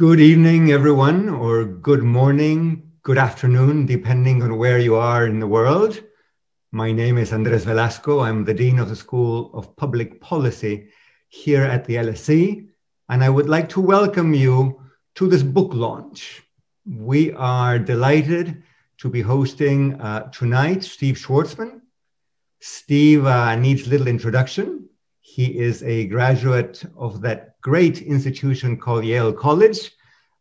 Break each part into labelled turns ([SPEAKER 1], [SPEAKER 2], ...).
[SPEAKER 1] Good evening, everyone, or good morning, good afternoon, depending on where you are in the world. My name is Andres Velasco. I'm the Dean of the School of Public Policy here at the LSE, and I would like to welcome you to this book launch. We are delighted to be hosting uh, tonight Steve Schwarzman. Steve uh, needs little introduction. He is a graduate of that great institution called Yale College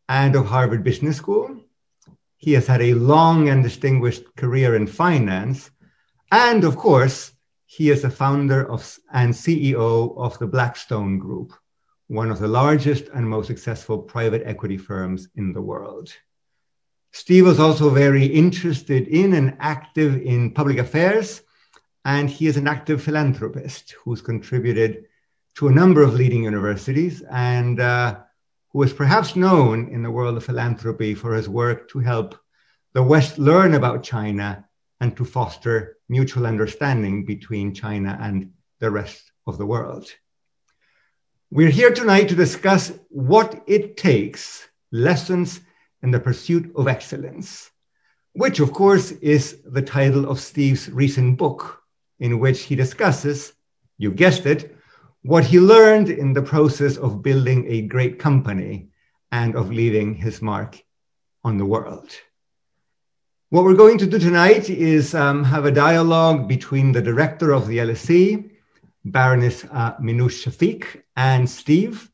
[SPEAKER 1] and of Harvard Business School. He has had a long and distinguished career in finance. And of course, he is a founder of and CEO of the Blackstone Group, one of the largest and most successful private equity firms in the world. Steve was also very interested in and active in public affairs and he is an active philanthropist who's contributed to a number of leading universities and uh, who is perhaps known in the world of philanthropy for his work to help the West learn about China and to foster mutual understanding between China and the rest of the world. We're here tonight to discuss what it takes lessons in the pursuit of excellence, which, of course, is the title of Steve's recent book, in which he discusses, you guessed it, what he learned in the process of building a great company and of leaving his mark on the world. What we're going to do tonight is um, have a dialogue between the director of the LSE, Baroness uh, Minouche Shafik, and Steve.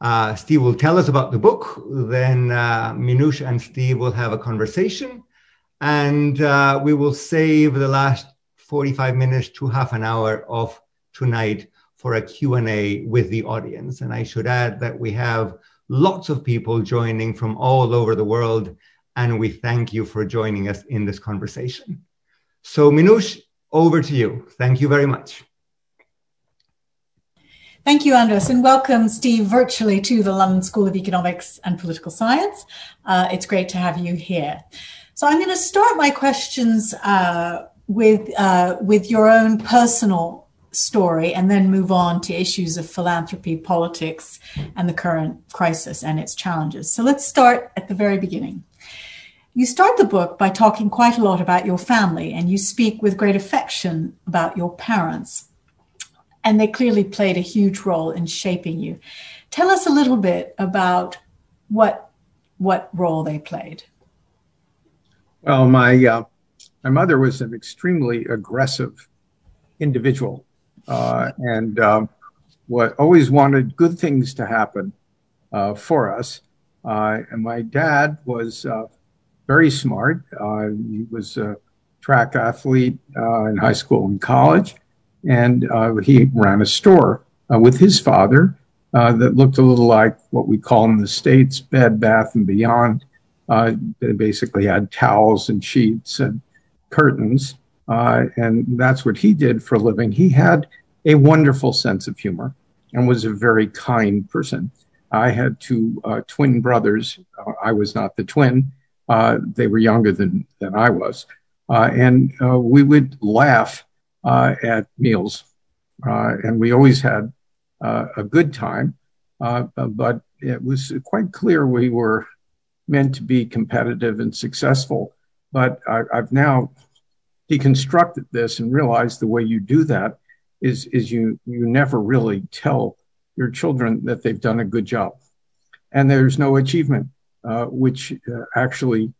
[SPEAKER 1] Uh, Steve will tell us about the book. Then uh, and Steve will have a conversation, and uh, we will save the last 45 minutes to half an hour of tonight for a Q&A with the audience. And I should add that we have lots of people joining from all over the world, and we thank you for joining us in this conversation. So Minouche, over to you. Thank you very much.
[SPEAKER 2] Thank you, Andres, and welcome, Steve, virtually to the London School of Economics and Political Science. Uh, it's great to have you here. So I'm going to start my questions uh, with uh, with your own personal story and then move on to issues of philanthropy, politics, and the current crisis and its challenges. So let's start at the very beginning. You start the book by talking quite a lot about your family and you speak with great affection about your parents. And they clearly played a huge role in shaping you. Tell us a little bit about what what role they played.
[SPEAKER 3] Well, my uh, my mother was an extremely aggressive individual uh, and um, what always wanted good things to happen uh, for us. Uh, and my dad was very smart. He was a track athlete in high school and college, and he ran a store with his father that looked a little like what we call in the states Bed Bath and Beyond. they basically had towels and sheets and curtains. Uh, and that's what he did for a living. He had a wonderful sense of humor and was a very kind person. I had two uh, twin brothers. Uh, I was not the twin. Uh, they were younger than, than I was. Uh, and uh, we would laugh at meals. and we always had a good time. but it was quite clear we were meant to be competitive and successful but I, have now deconstructed this and realized the way you do that is is you you never really tell your children that they've done a good job, and there's no achievement uh, which uh, actually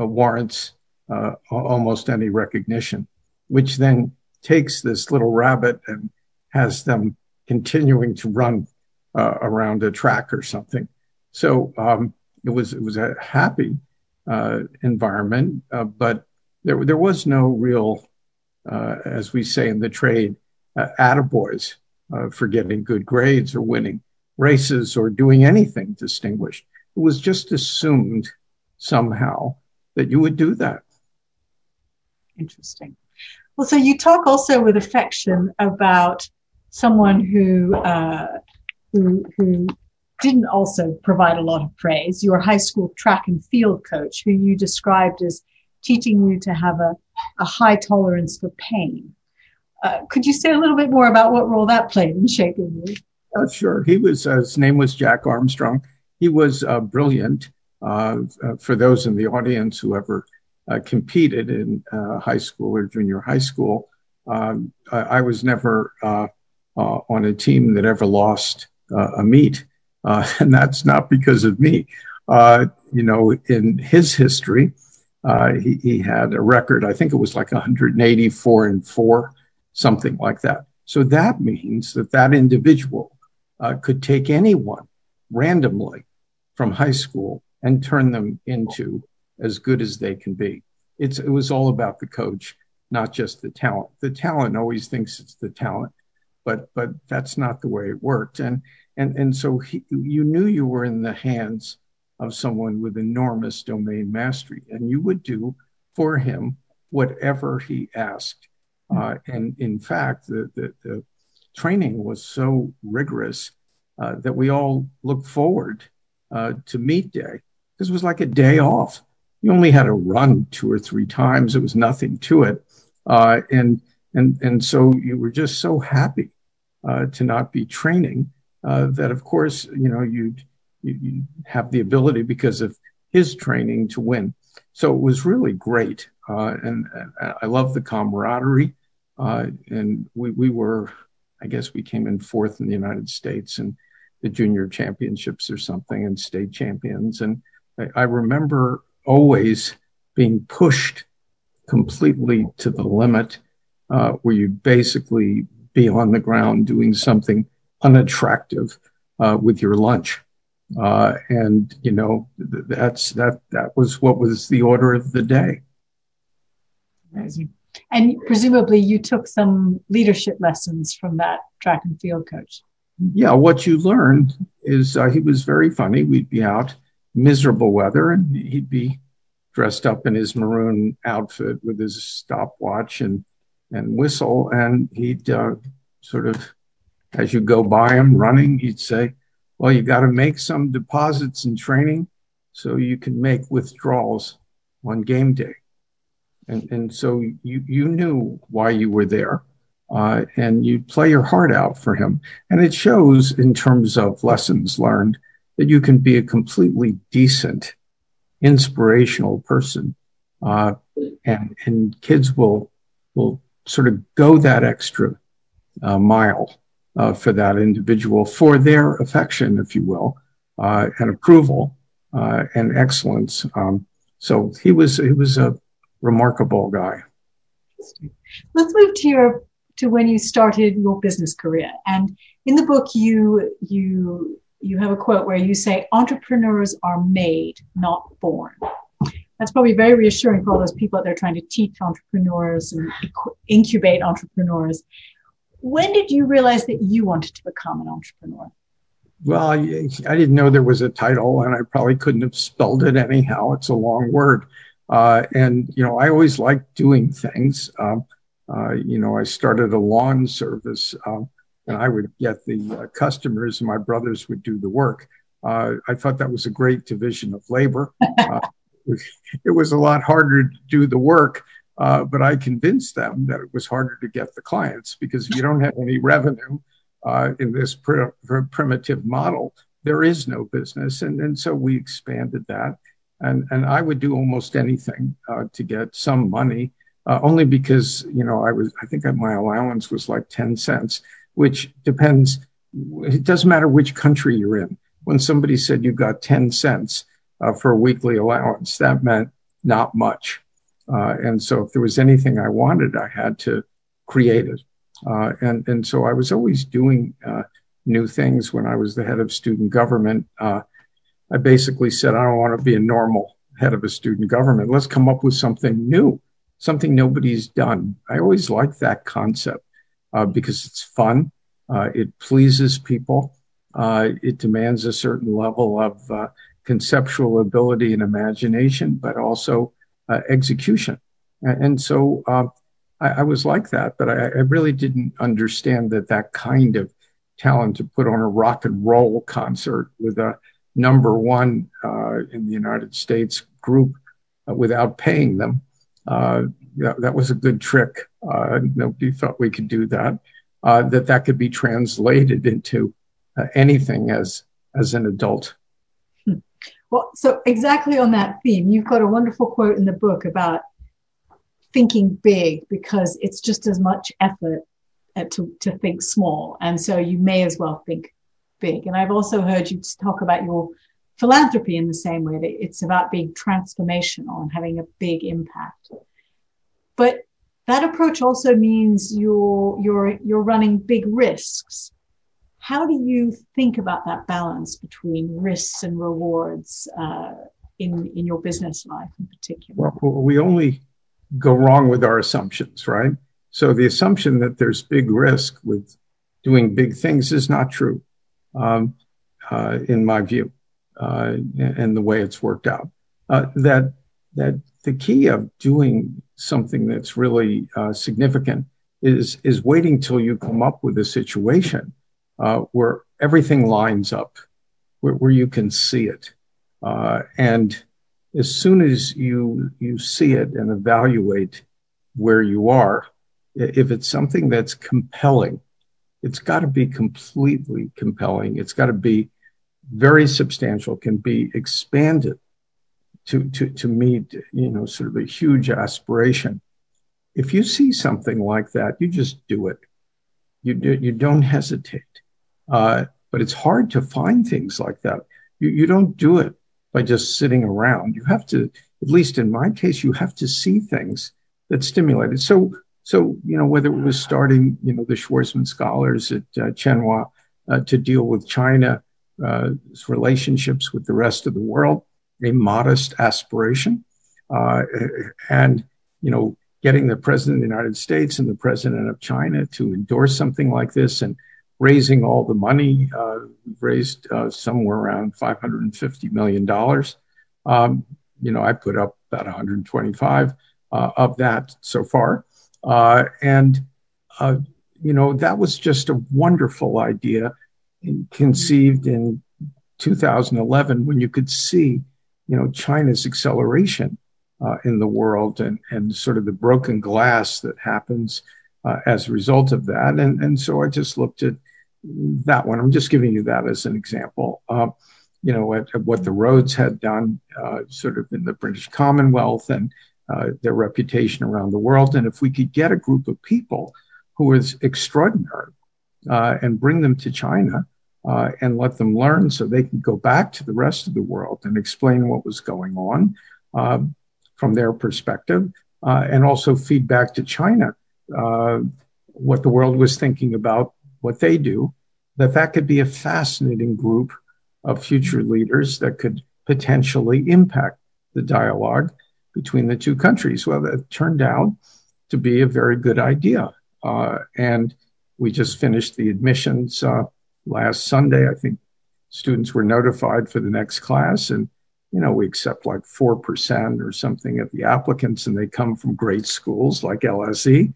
[SPEAKER 3] uh, warrants uh, almost any recognition, which then takes this little rabbit and has them continuing to run uh, around a track or something. So um, it was it was a happy environment, uh, but there was no real, uh, as we say in the trade, uh, attaboys uh, for getting good grades or winning races or doing anything distinguished. It was just assumed somehow that you would do that.
[SPEAKER 2] Interesting. Well, so you talk also with affection about someone uh, who didn't also provide a lot of praise. Your high school track and field coach, who you described as teaching you to have a, a high tolerance for pain. Uh, could you say a little bit more about what role that played in shaping you?
[SPEAKER 3] Uh, sure. He was, uh, his name was Jack Armstrong. he was brilliant. for those in the audience who ever competed in high school or junior high school, um, I, I, was never on a team that ever lost a meet, Uh, and that's not because of me. Uh, you know, in his history, uh, he, he had a record. I think it was like 184 and four, something like that. So that means that that individual uh, could take anyone randomly from high school and turn them into as good as they can be. It's, it was all about the coach, not just the talent. The talent always thinks it's the talent, but but that's not the way it worked. And and and so he, you knew you were in the hands of someone with enormous domain mastery, and you would do for him whatever he asked. Uh, and in fact, the, the, the training was so rigorous uh, that we all looked forward uh, to meet day because it was like a day off. You only had to run two or three times. It was nothing to it. Uh, and, and, and so you were just so happy uh, to not be training Uh, that, of course, you know, you have the ability because of his training to win. So it was really great. Uh, and, and I love the camaraderie. and we, we were I guess we came in fourth in the United States and the junior championships or something and state champions. And I, remember always being pushed completely to the limit, uh, where you'd basically be on the ground doing something unattractive uh, with your lunch. Uh, and you know that's that that was what was the order of the day.
[SPEAKER 2] Amazing. And presumably you took some leadership lessons from that track and field coach.
[SPEAKER 3] Yeah, what you learned is uh, he was very funny. We'd be out miserable weather and he'd be dressed up in his maroon outfit with his stopwatch and and whistle and he'd uh, sort of as you go by him running you'd say well you got to make some deposits in training so you can make withdrawals on game day. And and so you you knew why you were there, uh, and you play your heart out for him, and it shows in terms of lessons learned that you can be a completely decent, inspirational person, uh, and and kids will will sort of go that extra uh, mile for that individual for their affection, if you will, uh, and approval uh, and excellence. Um, so he was he was a remarkable guy.
[SPEAKER 2] Let's move to your to when you started your business career. And in the book, you you you have a quote where you say, "Entrepreneurs are made, not born." That's probably very reassuring for all those people out there trying to teach entrepreneurs and incubate entrepreneurs. When did you realize that you wanted to become an entrepreneur?
[SPEAKER 3] Well, I, I didn't know there was a title, and I probably couldn't have spelled it anyhow. It's a long word. Uh, and, you know, I always liked doing things. Um, uh, you know, I started a lawn service um, and I would get the uh, customers and my brothers would do the work. Uh, I thought that was a great division of labor. Uh, it was a lot harder to do the work, but I convinced them that it was harder to get the clients because you don't have any revenue in this primitive model, there is no business. And, so we expanded that and and I would do almost anything uh, to get some money, uh, only because you know I was I think my allowance was like ten cents, which depends. It doesn't matter which country you're in. When somebody said you got ten cents uh, for a weekly allowance, that meant not much. Uh, and so if there was anything I wanted, I had to create it. Uh, and and so I was always doing uh, new things when I was the head of student government. I basically said, I don't want to be a normal head of a student government. Let's come up with something new, something nobody's done. I always like that concept uh, because it's fun. Uh, it pleases people. Uh, it demands a certain level of uh, conceptual ability and imagination, but also uh, execution. And so um, I, I, was like that, but I, I really didn't understand that that kind of talent to put on a rock and roll concert with a number one uh, in the United States group uh, without paying them. Uh, that, that, was a good trick. Uh, nobody thought we could do that. Uh, that that could be translated into uh, anything as as an adult.
[SPEAKER 2] Well, so exactly on that theme, you've got a wonderful quote in the book about thinking big because it's just as much effort uh, to, to think small. And so you may as well think big. And I've also heard you talk about your philanthropy in the same way that it's about being transformational and having a big impact. But that approach also means you're, you're, you're running big risks. How do you think about that balance between risks and rewards uh, in, in your business life in particular?
[SPEAKER 3] Well, we only go wrong with our assumptions, right? So the assumption that there's big risk with doing big things is not true, um, uh, in my view, uh, and the way it's worked out. Uh, that that the key of doing something that's really uh, significant is is waiting till you come up with a situation where everything lines up, where, where you can see it, uh, and as soon as you you see it and evaluate where you are, if it's something that's compelling, it's got to be completely compelling. It's got to be very substantial, can be expanded to to to meet you know sort of a huge aspiration. If you see something like that, you just do it. You do, you don't hesitate. Uh, but it's hard to find things like that. You you don't do it by just sitting around. You have to, at least in my case, you have to see things that stimulate it. So, so you know, whether it was starting, you know, the Schwarzman Scholars at uh, Tsinghua uh, to deal with China, uh, relationships with the rest of the world, a modest aspiration, uh, and you know, getting the president of the United States and the president of China to endorse something like this and raising all the money. Uh, raised uh, somewhere around $550 million. Um, you know, I put up about 125 uh, of that so far. And, you know, that was just a wonderful idea conceived in 2011 when you could see, you know, China's acceleration in the world and, and sort of the broken glass that happens as a result of that. And, and so I just looked at that one. I'm just giving you that as an example. Uh, you know, at, at what the Rhodes had done uh, sort of in the British Commonwealth and uh, their reputation around the world. And if we could get a group of people who is extraordinary uh, and bring them to China uh, and let them learn so they can go back to the rest of the world and explain what was going on um, from their perspective uh, and also feed back to China what the world was thinking about what they do, that that could be a fascinating group of future leaders that could potentially impact the dialogue between the two countries. Well, it turned out to be a very good idea. Uh, and we just finished the admissions uh, last Sunday. I think students were notified for the next class, and you know we accept like four percent or something of the applicants, and they come from great schools like LSE,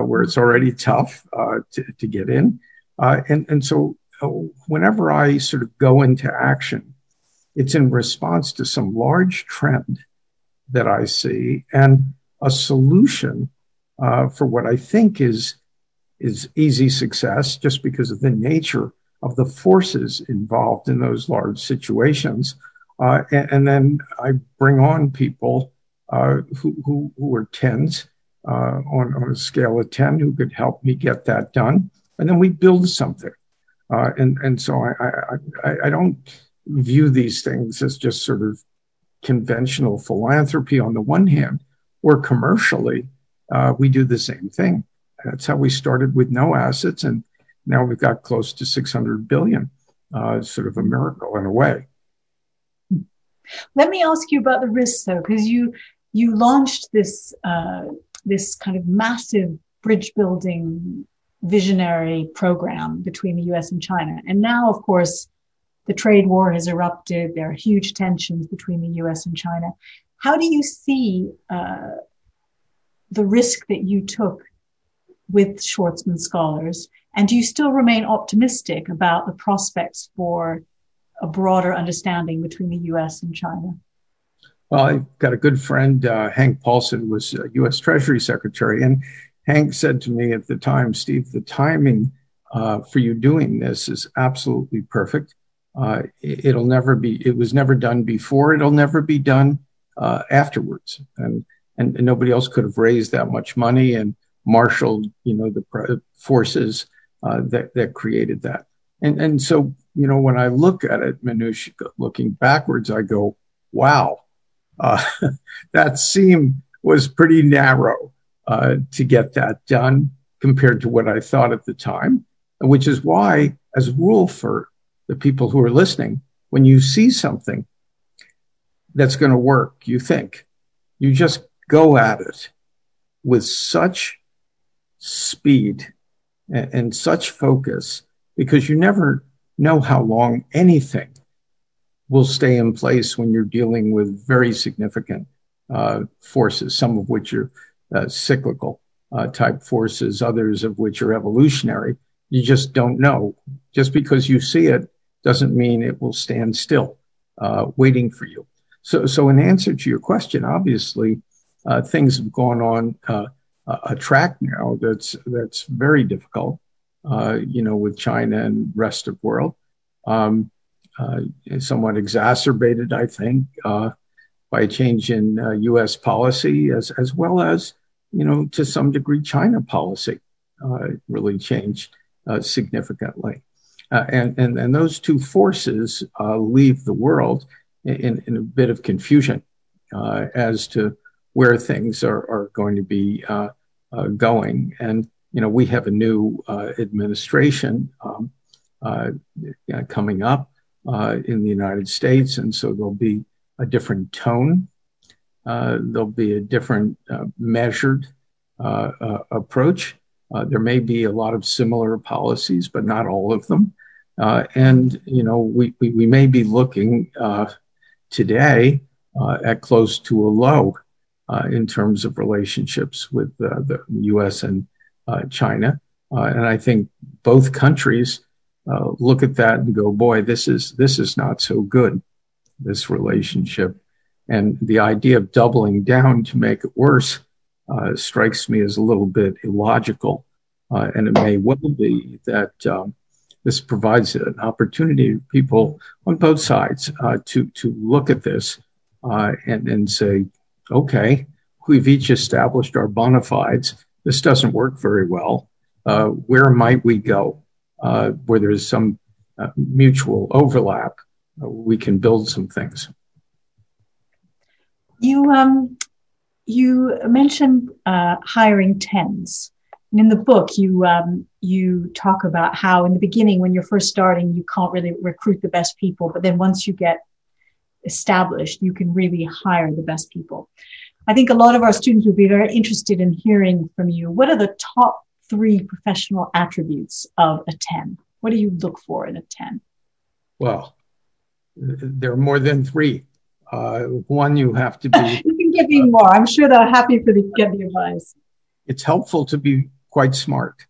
[SPEAKER 3] where it's already tough uh, to, to, get in. Uh, and, and so uh, whenever I sort of go into action, it's in response to some large trend that I see and a solution uh, for what I think is is easy success just because of the nature of the forces involved in those large situations. Uh, and, and, then I bring on people uh, who, who, who are tens uh, on, on a scale of 10 who could help me get that done. And then we build something. Uh, and, and so I, I, I, don't view these things as just sort of conventional philanthropy on the one hand, or commercially, uh, we do the same thing. That's how we started with no assets. And now we've got close to 600 billion, uh, sort of a miracle in a way.
[SPEAKER 2] Let me ask you about the risks though, because you, you launched this, uh, this kind of massive bridge building visionary program between the US and China. And now, of course, the trade war has erupted. There are huge tensions between the US and China. How do you see uh, the risk that you took with Schwarzman Scholars? And do you still remain optimistic about the prospects for a broader understanding between the US and China?
[SPEAKER 3] Well, I've got a good friend, uh, Hank Paulson, was U.S. Treasury Secretary, and Hank said to me at the time, Steve, the timing uh, for you doing this is absolutely perfect. Uh, it, will never be. It was never done before. It'll never be done uh, afterwards. And, and, and nobody else could have raised that much money and marshaled, you know, the forces uh, that that created that. And and so you know, when I look at it, Minouche, looking backwards, I go, wow, uh, that seam was pretty narrow uh, to get that done compared to what I thought at the time, which is why, as a rule for the people who are listening, when you see something that's going to work, you think, you just go at it with such speed and, and such focus because you never know how long anything will stay in place when you're dealing with very significant uh, forces, some of which are uh, cyclical uh, type forces, others of which are evolutionary. You just don't know. Just because you see it doesn't mean it will stand still, waiting for you. So, so in answer to your question, obviously, things have gone on a track now that's that's very difficult you know, with China and rest of world. Uh, somewhat exacerbated, I think, uh, by a change in U.S. Uh, policy, as as well as, you know, to some degree, China policy uh, really changed uh, significantly. Uh, and, and, and those two forces leave the world in, in a bit of confusion as to where things are, are going to be going. And you know, we have a new administration um, coming up in the United States, and so there'll be a different tone. Uh, there'll be a different uh, measured uh, approach. there may be a lot of similar policies, but not all of them. and you know, we, may be looking today at close to a low in terms of relationships with the U.S. and uh, China. Uh, and I think both countries uh, look at that and go, boy, this is, this is not so good, this relationship. And the idea of doubling down to make it worse uh, strikes me as a little bit illogical. Uh, and it may well be that um, this provides an opportunity for people on both sides uh, to, to look at this and, and say, okay, we've each established our bona fides this doesn't work very well. Uh, where might we go uh, where there's some uh, mutual overlap? Uh, we can build some things.
[SPEAKER 2] You um, you mentioned uh, hiring tens, and in the book you um, you talk about how in the beginning when you're first starting you can't really recruit the best people, but then once you get established, you can really hire the best people. I think a lot of our students would be very interested in hearing from you. What are the top three professional attributes of a 10? What do you look for in a 10?
[SPEAKER 3] Well, there are more than three. Uh, one, you have to be.
[SPEAKER 2] you can give me more. I'm sure they're happy for the get the advice.
[SPEAKER 3] It's helpful to be quite smart.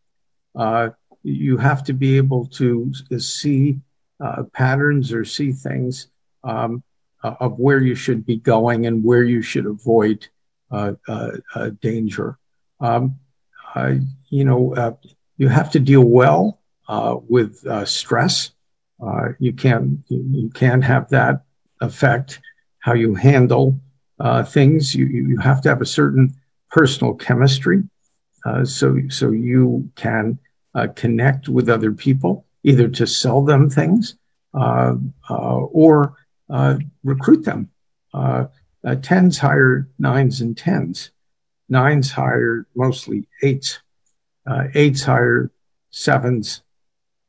[SPEAKER 3] Uh, you have to be able to see uh, patterns or see things um, uh, of where you should be going and where you should avoid uh, uh, danger. Um, you know, you have to deal well with stress. you can you can have that affect how you handle things. You you have to have a certain personal chemistry, so so you can connect with other people either to sell them things uh, uh, or uh, recruit them. Uh, uh, tens hire nines and tens. Nines higher, mostly eights. Uh, eights higher, sevens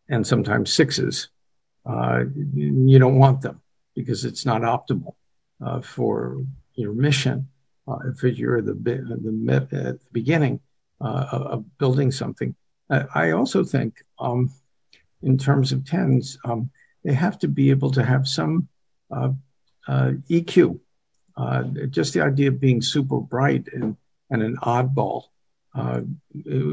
[SPEAKER 3] and sometimes sixes. Uh, you don't want them because it's not optimal uh, for your mission. if you're the, the, at the beginning of building something, I also think um, in terms of tens, um, they have to be able to have some uh, uh, EQ, uh, just the idea of being super bright and, and an oddball.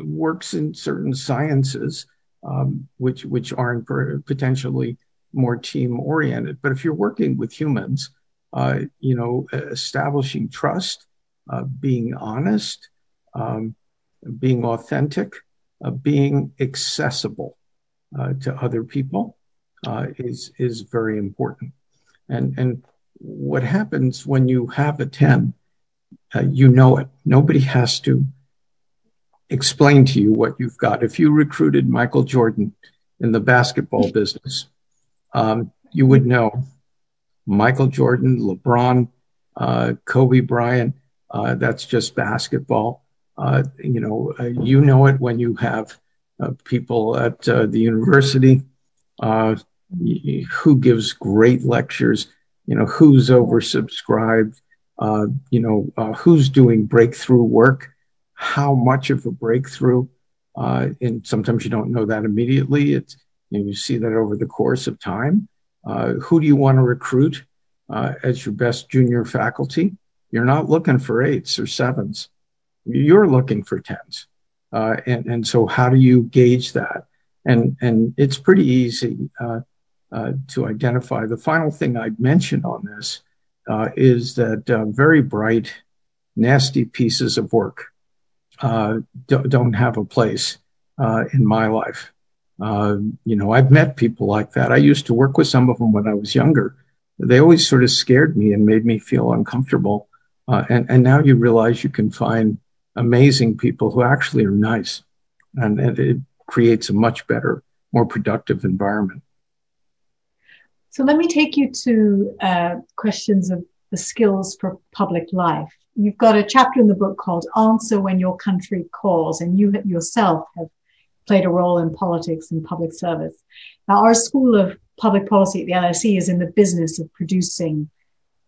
[SPEAKER 3] works in certain sciences, um, which aren't potentially more team oriented. But if you're working with humans, uh, you know, establishing trust, uh, being honest, um, being authentic, uh, being accessible to other people, uh, is is very important. And and what happens when you have a 10, uh, you know it. Nobody has to explain to you what you've got. If you recruited Michael Jordan in the basketball business, um, you would know Michael Jordan, LeBron, uh, Kobe Bryant. Uh, that's just basketball. Uh, you know, uh, you know it when you have uh, people at uh, the university who gives great lectures. You know, who's oversubscribed. You know, who's doing breakthrough work. How much of a breakthrough? and sometimes you don't know that immediately. It's you, know, you see that over the course of time. Uh, who do you want to recruit uh, as your best junior faculty? You're not looking for eights or sevens. You're looking for tens. Uh, and, and so how do you gauge that? And, and it's pretty easy uh, uh, to identify. The final thing I'd mention on this uh, is that very bright, nasty pieces of work don't have a place in my life. Uh, you know, I've met people like that. I used to work with some of them when I was younger. They always sort of scared me and made me feel uncomfortable. Uh, and, now you realize you can find amazing people who actually are nice. And it creates a much better, more productive environment.
[SPEAKER 2] So let me take you to uh, questions of the skills for public life. You've got a chapter in the book called Answer When Your Country Calls, and you yourself have played a role in politics and public service. Now, our School of Public Policy at the LSE is in the business of producing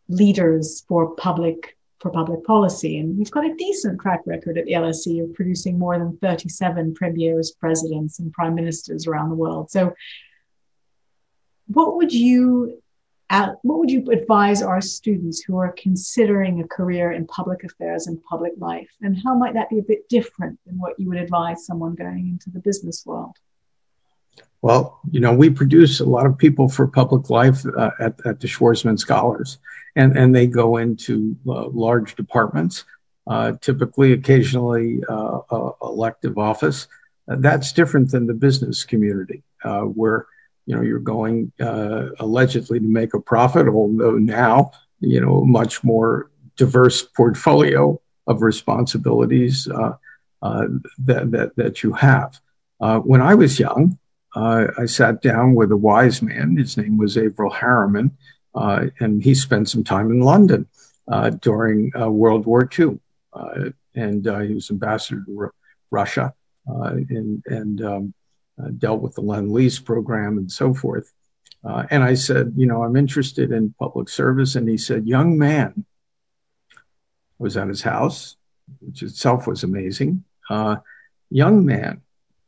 [SPEAKER 2] leaders for public for public policy, and we've got a decent track record at the LSE of producing more than 37 premiers, presidents, and prime ministers around the world. So, what would you what would you advise our students who are considering a career in public affairs and public life? And how might that be a bit different than what you would advise someone going into the business world?
[SPEAKER 3] Well, you know, we produce a lot of people for public life uh, at, at the Schwarzman Scholars, and, and they go into uh, large departments, uh, typically, occasionally, uh, elective office. that's different than the business community, uh, where you know you're going uh, allegedly to make a profit although now you know much more diverse portfolio of responsibilities uh, uh, that, that that you have. Uh, when i was young uh, i sat down with a wise man. His name was Averell Harriman uh, and he spent some time in london during world war ii and he was ambassador to russia and and um, dealt with the Lend Lease program and so forth. Uh, and I said, you know, I'm interested in public service. And he said, young man, was at his house, which itself was amazing. Uh, young man,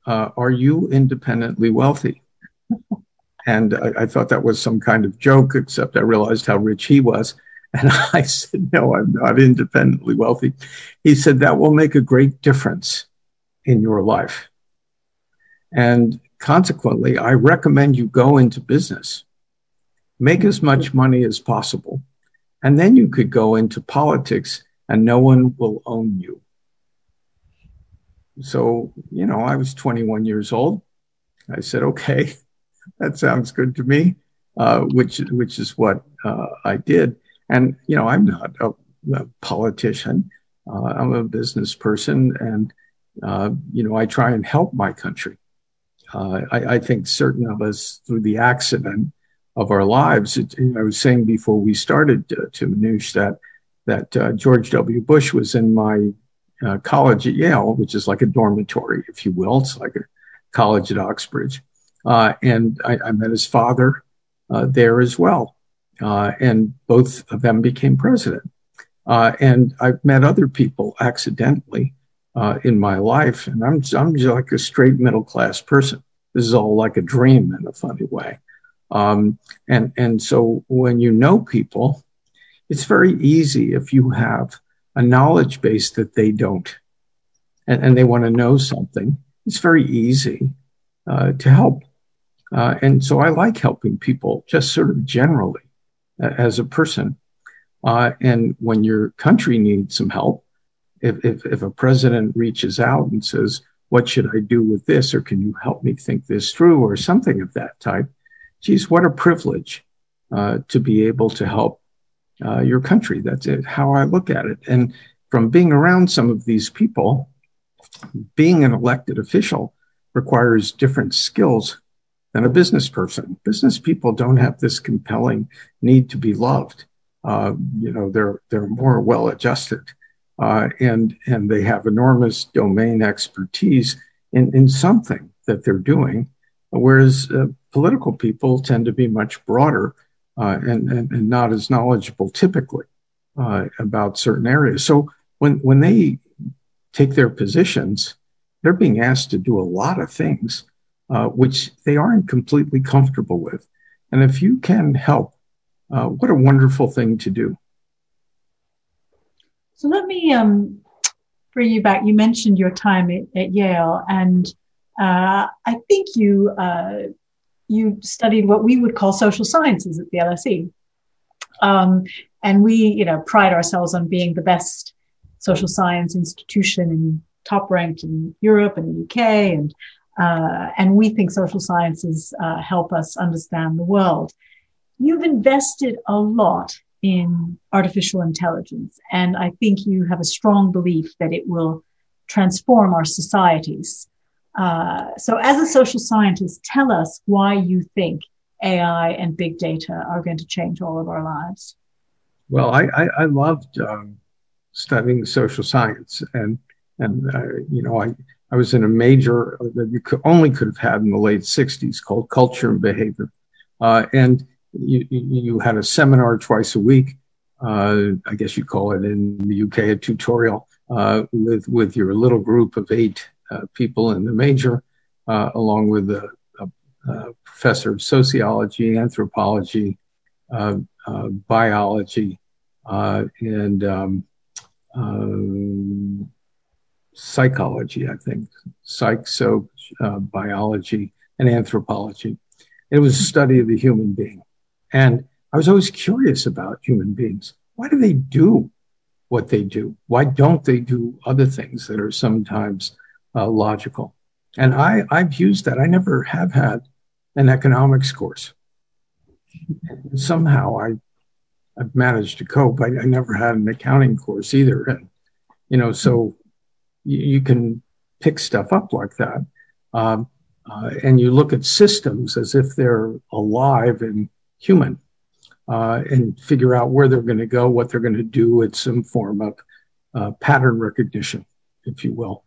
[SPEAKER 3] uh, are you independently wealthy? and I, thought that was some kind of joke, except I realized how rich he was. And I said, no, I'm not independently wealthy. He said, that will make a great difference in your life. And consequently, I recommend you go into business, make as much money as possible, and then you could go into politics and no one will own you. So, you know, I was 21 years old. I said, okay, that sounds good to me, uh, which, which is what uh, I did. And, you know, I'm not a, a politician. Uh, I'm a business person and, uh, you know, I try and help my country. Uh, I, I, think certain of us, through the accident of our lives, it, I was saying before we started uh, to Minouche that that uh, George W. Bush was in my uh, college at Yale, which is like a dormitory, if you will. It's like a college at Oxbridge, uh, and I, I, met his father uh, there as well, and both of them became president. and I've met other people accidentally uh, in my life, and I'm I'm just like a straight middle class person. This is all like a dream in a funny way, um, and and so when you know people, it's very easy if you have a knowledge base that they don't, and, and they want to know something. It's very easy uh, to help, uh, and so I like helping people just sort of generally uh, as a person. Uh, and when your country needs some help, if, a president reaches out and says, what should I do with this? Or can you help me think this through or something of that type? geez, what a privilege uh, to be able to help uh, your country. That's how I look at it. And from being around some of these people, being an elected official requires different skills than a business person. Business people don't have this compelling need to be loved. Uh, you know, they're they're more well adjusted, and and they have enormous domain expertise in in something that they're doing, whereas uh, political people tend to be much broader uh, and, and, and not as knowledgeable typically uh, about certain areas. So when when they take their positions, they're being asked to do a lot of things uh, which they aren't completely comfortable with. And if you can help, uh, what a wonderful thing to do.
[SPEAKER 2] So let me um, bring you back. You mentioned your time at, at Yale, and uh, I think you uh, you studied what we would call social sciences at the LSE. Um, and we, you know, pride ourselves on being the best social science institution and top ranked in Europe and the UK. And, uh, and we think social sciences uh, help us understand the world. You've invested a lot in artificial intelligence, and I think you have a strong belief that it will transform our societies. Uh, so, as a social scientist, tell us why you think AI and big data are going to change all of our lives.
[SPEAKER 3] Well, I, I, I loved um, studying social science, and and uh, you know, I I was in a major that you could, only could have had in the late '60s called Culture and Behavior, uh, and you you had a seminar twice a week. Uh, I guess you call it in the UK a tutorial uh, with with your little group of eight uh, people in the major, uh, along with a, a, a, professor of sociology, anthropology, uh, biology, and um, psychology, I think, psych, so biology, and anthropology. It was a study of the human being. And I was always curious about human beings. Why do they do what they do? Why don't they do other things that are sometimes uh, logical. And I, I've used that. I never have had an economics course. Somehow I, I've managed to cope. I, I, never had an accounting course either. And, you know, so you, you can pick stuff up like that. Um, uh, and you look at systems as if they're alive and human uh, and figure out where they're going to go, what they're going to do. It's some form of uh, pattern recognition, if you will.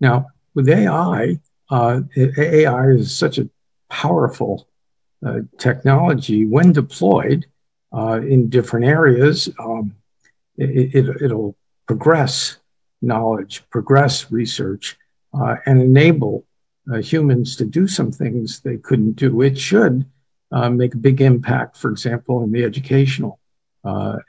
[SPEAKER 3] Now, with AI, uh, AI is such a powerful uh, technology when deployed uh, in different areas. Um, it, will progress knowledge, progress research, uh, and enable humans to do some things they couldn't do. It should uh, make a big impact, for example, in the educational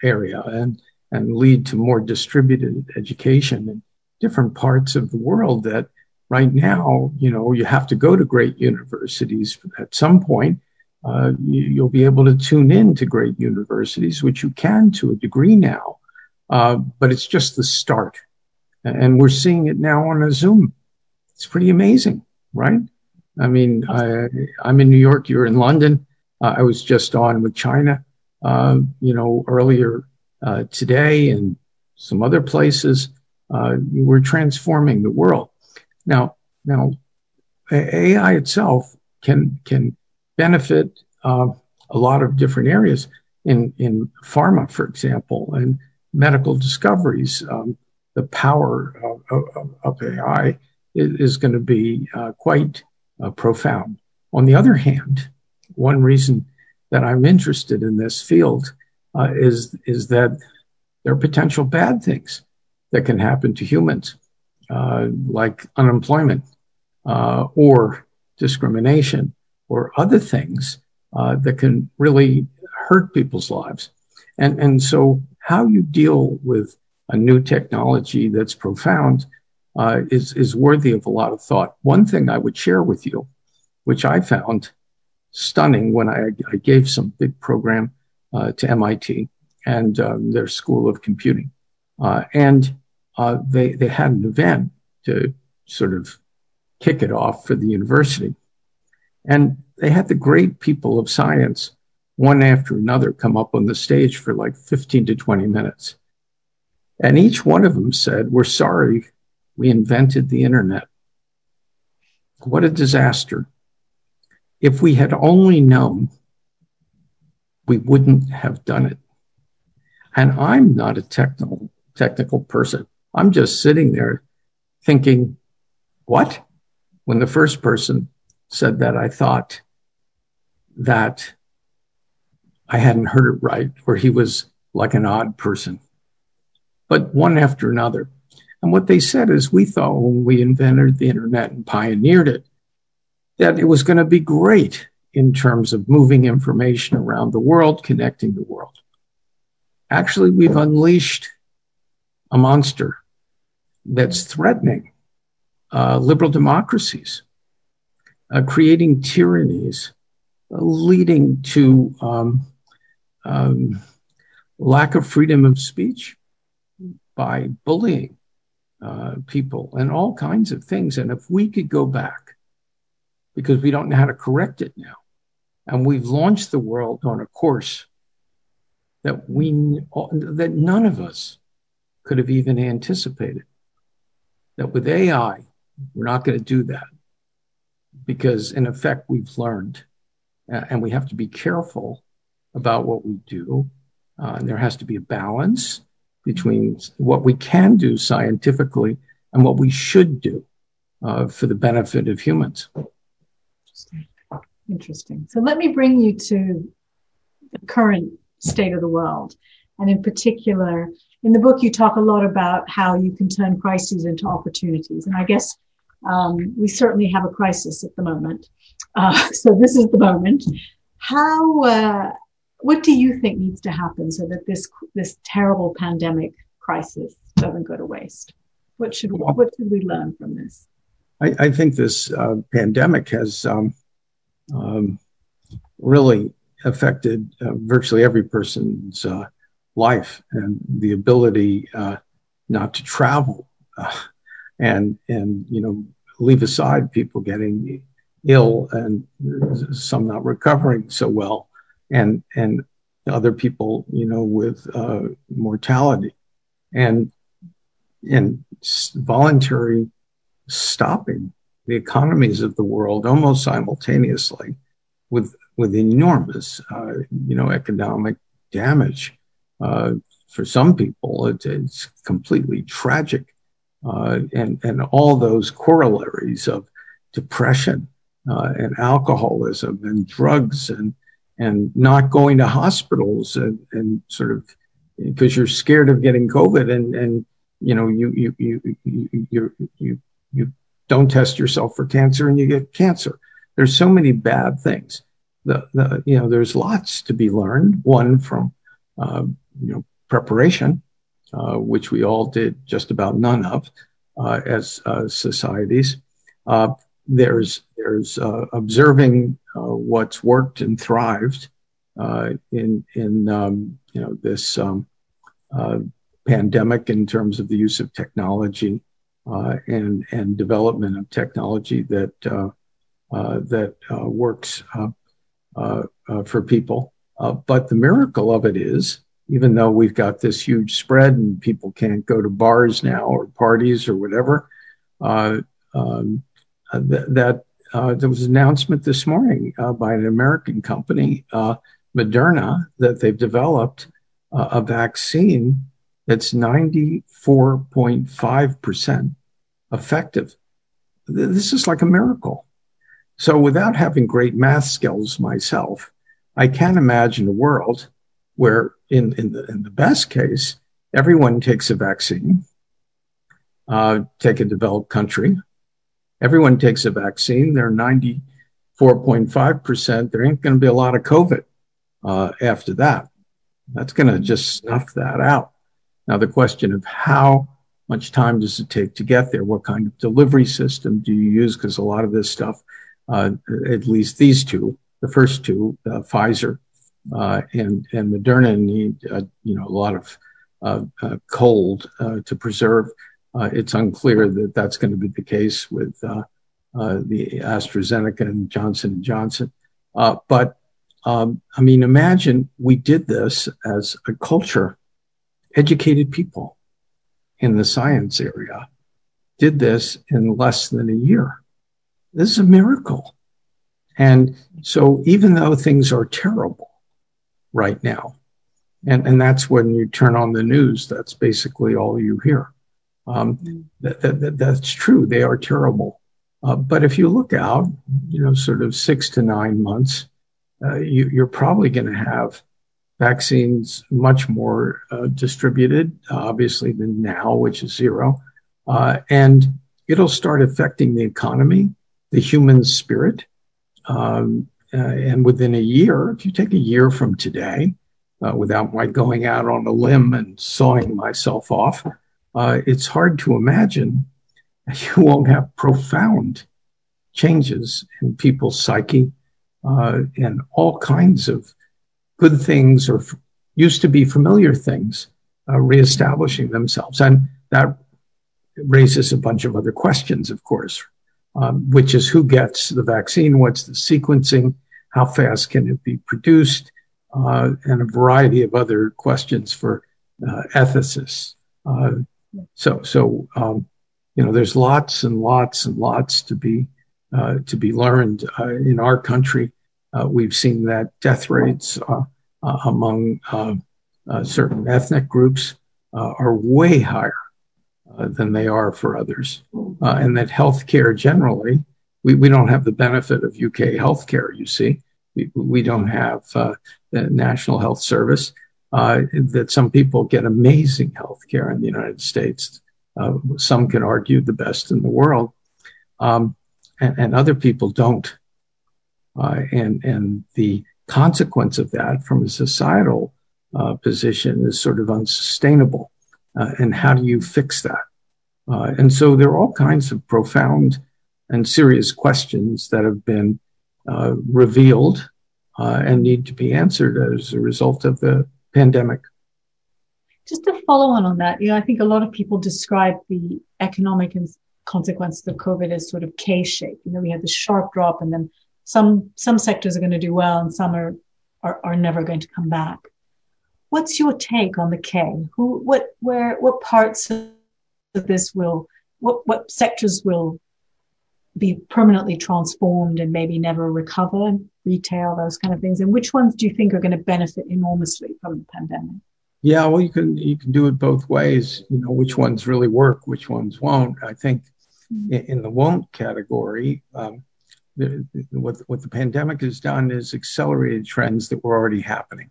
[SPEAKER 3] area and, and lead to more distributed education in different parts of the world that right now, you know, you have to go to great universities at some point. Uh, you, will be able to tune in to great universities, which you can to a degree now, uh, but it's just the start. And we're seeing it now on a Zoom. It's pretty amazing, right? I mean, I, am in New York, you're in London. Uh, I was just on with China, uh, you know, earlier uh, today and some other places. We're transforming the world. Now, now, AI itself can can benefit uh, a lot of different areas in in pharma, for example, and medical discoveries. Um, the power of, of, of AI is, is going to be uh, quite uh, profound. On the other hand, one reason that I'm interested in this field uh, is is that there are potential bad things that can happen to humans, uh, like unemployment uh, or discrimination or other things that can really hurt people's lives. And, and so, how you deal with a new technology that's profound uh, is, is worthy of a lot of thought. One thing I would share with you, which I found stunning when I, I gave some big program uh, to MIT and um, their School of Computing. Uh, and uh, they they had an event to sort of kick it off for the university, And they had the great people of science, one after another, come up on the stage for like 15 to 20 minutes. And each one of them said, We're sorry we invented the internet. What a disaster. If we had only known, we wouldn't have done it. And I'm not a technical, technical person. I'm just sitting there thinking, what? When the first person said that, I thought that I hadn't heard it right, or he was like an odd person. But one after another. And what they said is we thought when we invented the internet and pioneered it, that it was going to be great in terms of moving information around the world, connecting the world. Actually, we've unleashed a monster that's threatening uh, liberal democracies, uh, creating tyrannies, uh, leading to um, um, lack of freedom of speech by bullying uh, people and all kinds of things. And if we could go back, because we don't know how to correct it now, and we've launched the world on a course that we that none of us could have even anticipated. That with AI, we're not going to do that because, in effect, we've learned, uh, and we have to be careful about what we do. Uh, and there has to be a balance between what we can do scientifically and what we should do uh, for the benefit of humans.
[SPEAKER 2] Interesting. Interesting. So let me bring you to the current state of the world. And in particular, in the book, you talk a lot about how you can turn crises into opportunities. And I guess um, we certainly have a crisis at the moment. Uh, so this is the moment. How, uh, what do you think needs to happen so that this this terrible pandemic crisis doesn't go to waste? What should what should we learn from this?
[SPEAKER 3] I, think this uh, pandemic has um, um, really affected uh, virtually every person's uh, life and the ability not to travel. And and you know leave aside people getting ill and some not recovering so well and and other people you know with uh, mortality. And and voluntary stopping the economies of the world almost simultaneously with with enormous uh, you know economic damage uh, for some people, it, it's completely tragic. Uh, and, and all those corollaries of depression uh, and alcoholism and drugs and, and not going to hospitals and, and sort of because you're scared of getting COVID and, and you know, you, you, you, you, you, you, you don't test yourself for cancer and you get cancer. There's so many bad things. The, the, you know, there's lots to be learned. One from uh, you know, preparation, uh, which we all did just about none of uh, as uh, societies. Uh, there's there's uh, observing what's worked and thrived in in um, you know this um, pandemic in terms of the use of technology and and development of technology that that works for people. but the miracle of it is even though we've got this huge spread and people can't go to bars now or parties or whatever, uh, um, uh, th- that uh, there was an announcement this morning uh, by an American company, uh, Moderna, that they've developed uh, a vaccine that's 94.5% effective. This is like a miracle. So, without having great math skills myself, I can't imagine a world where in, in, the, in the best case, everyone takes a vaccine, uh, take a developed country. Everyone takes a vaccine. They're 94.5%. There ain't going to be a lot of COVID uh, after that. That's going to just snuff that out. Now, the question of how much time does it take to get there? What kind of delivery system do you use? Because a lot of this stuff, uh, at least these two, the first two, uh, Pfizer uh, and and Moderna need you know a lot of cold to preserve. It's unclear that that's going to be the case with the AstraZeneca and Johnson Johnson. But um, I mean, imagine we did this as a culture, educated people in the science area did this in less than a year. This is a miracle. And so even though things are terrible right now, and, and that's when you turn on the news, that's basically all you hear. Um, that, that, that's true. They are terrible. Uh, but if you look out, you know, sort of six to nine months, uh, you, you're probably going to have vaccines much more uh, distributed, obviously, than now, which is zero. Uh, and it'll start affecting the economy, the human spirit. Um, uh, and within a year, if you take a year from today, uh, without my going out on a limb and sawing myself off, uh, it's hard to imagine you won't have profound changes in people's psyche uh, and all kinds of good things or f- used to be familiar things uh, reestablishing themselves. And that raises a bunch of other questions, of course, um, which is who gets the vaccine, what's the sequencing, how fast can it be produced, uh, and a variety of other questions for uh, ethicists. Uh, so, so um, you know, there's lots and lots and lots to be uh, to be learned uh, in our country. Uh, we've seen that death rates among certain ethnic groups are way higher uh, than they are for others. Uh, and that healthcare generally, we, don't have the benefit of UK healthcare, you see. We, we don't have uh, the National Health Service. Uh, that some people get amazing healthcare in the United States. Uh, some can argue the best in the world. Um, and, other people don't. and, and the consequence of that from a societal position is sort of unsustainable. Uh, and how do you fix that? Uh, and so there are all kinds of profound and serious questions that have been uh, revealed uh, and need to be answered as a result of the pandemic.
[SPEAKER 2] Just to follow on on that, you know, I think a lot of people describe the economic consequences of COVID as sort of K-shaped. You know, we had the sharp drop, and then some some sectors are going to do well, and some are are, are never going to come back. What's your take on the K? Who, what, where, what parts of this will, what, what sectors will be permanently transformed and maybe never recover? Retail, those kind of things, and which ones do you think are going to benefit enormously from the pandemic?
[SPEAKER 3] Yeah, well, you can you can do it both ways. You know, which ones really work, which ones won't. I think mm-hmm. in the won't category, um, what what the pandemic has done is accelerated trends that were already happening.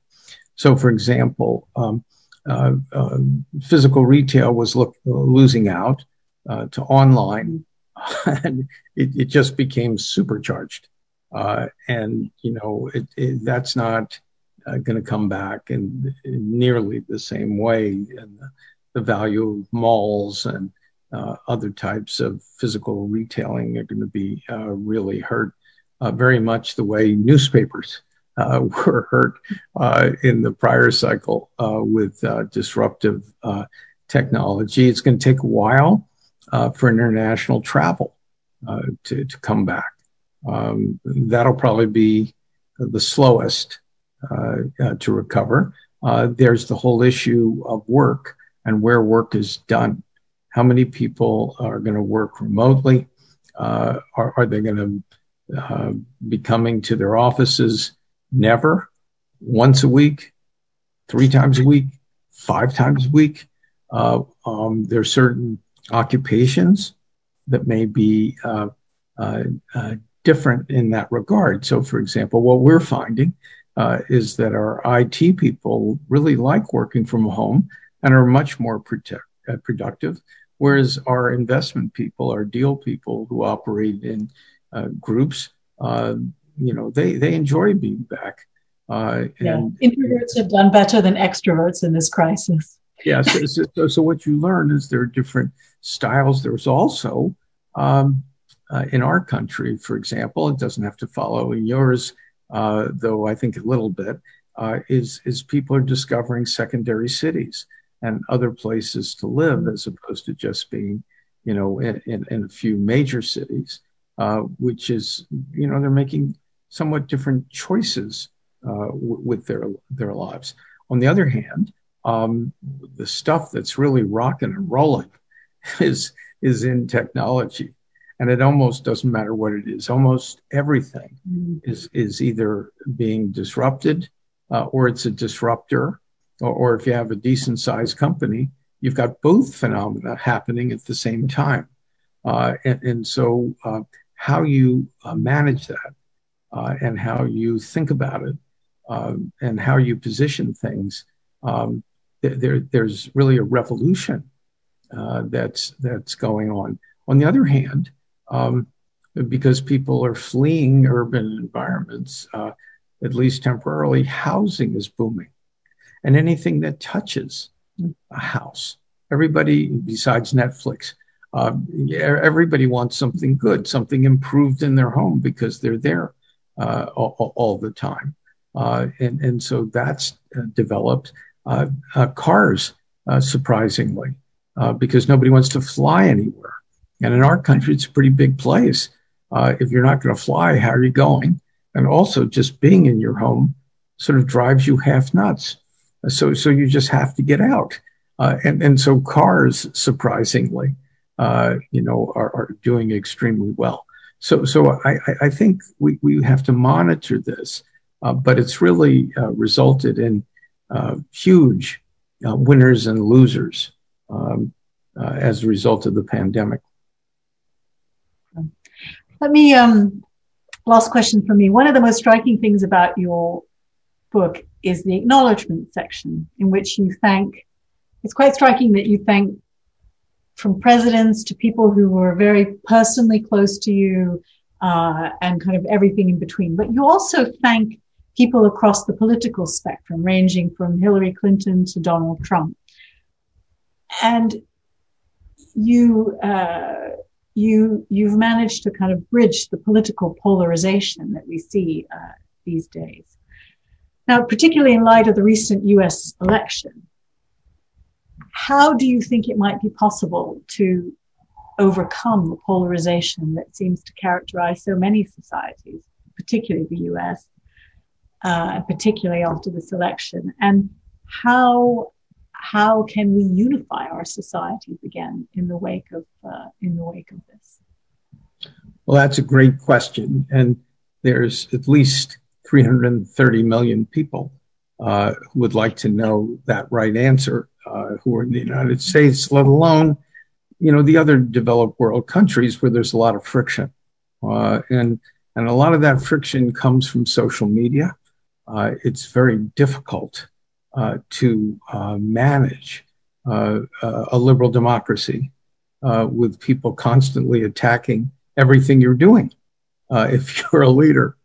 [SPEAKER 3] So, for example, um, uh, uh, physical retail was look, losing out uh, to online, and it, it, just became supercharged. Uh, and you know it, it, that's not uh, going to come back in, in, nearly the same way. And the, the value of malls and uh, other types of physical retailing are going to be really hurt. very much the way newspapers uh, were hurt uh, in the prior cycle uh, with uh, disruptive uh, technology. It's going to take a while uh, for international travel to, to come back. Um, that'll probably be the slowest to recover. there's the whole issue of work and where work is done. How many people are going to work remotely? are, are they going to be coming to their offices never, once a week, three times a week, five times a week. Uh, um, there are certain occupations that may be uh, uh, uh different in that regard. So, for example, what we're finding uh, is that our IT people really like working from home and are much more protect, uh, productive, whereas our investment people, our deal people who operate in groups, you know, they, they enjoy being back.
[SPEAKER 2] Uh, yeah. and introverts have done better than extroverts in this crisis.
[SPEAKER 3] Yes. Yeah, so, so, so, what you learn is there are different styles. There's also, um, uh, in our country, for example, it doesn't have to follow in yours, uh, though I think a little bit, uh, is, is people are discovering secondary cities and other places to live as opposed to just being, you know, in, in, in a few major cities. uh, which is, you know, they're making somewhat different choices uh, w- with their their lives. On the other hand, um, the stuff that's really rocking and rolling is is in technology, and it almost doesn't matter what it is. Almost everything mm-hmm. is is either being disrupted uh, or it's a disruptor, or, if you have a decent sized company, you've got both phenomena happening at the same time. Uh, and, and, so, uh, how you uh, manage that uh, and how you think about it um, and how you position things, um, there, there's really a revolution uh, that's that's going on. On the other hand, um, because people are fleeing urban environments, uh, at least temporarily, housing is booming, and anything that touches a house, everybody besides Netflix, uh, everybody wants something good, something improved in their home because they're there uh, all, all, the time, uh, and and so that's uh, developed. Uh, uh, cars, surprisingly, because nobody wants to fly anywhere, and in our country, it's a pretty big place. if you're not going to fly, how are you going? And also, just being in your home sort of drives you half nuts. So so you just have to get out. Uh, and, and so cars, surprisingly, uh, you know, are, are doing extremely well. So, so I, I think we, we have to monitor this, uh, but it's really uh, resulted in uh, huge uh, winners and losers um, as a result of the pandemic.
[SPEAKER 2] Let me, um, last question for me. One of the most striking things about your book is the acknowledgement section in which you thank it's quite striking that you thank from presidents to people who were very personally close to you uh, and kind of everything in between. But you also thank people across the political spectrum, ranging from Hillary Clinton to Donald Trump. And you, uh, you, you've managed to kind of bridge the political polarization that we see uh, these days. Now, particularly in light of the recent U.S. election, how do you think it might be possible to overcome the polarization that seems to characterize so many societies, particularly the US, uh, particularly after this election? And how how can we unify our societies again in the wake of uh, in the wake of this?
[SPEAKER 3] Well, that's a great question, and there's at least 330 million people uh, who would like to know that right answer uh, who are in the United States, let alone, you know, the other developed world countries where there's a lot of friction. Uh, and, and a lot of that friction comes from social media. Uh, it's very difficult uh, to uh, manage uh, a liberal democracy with people constantly attacking everything you're doing if you're a leader.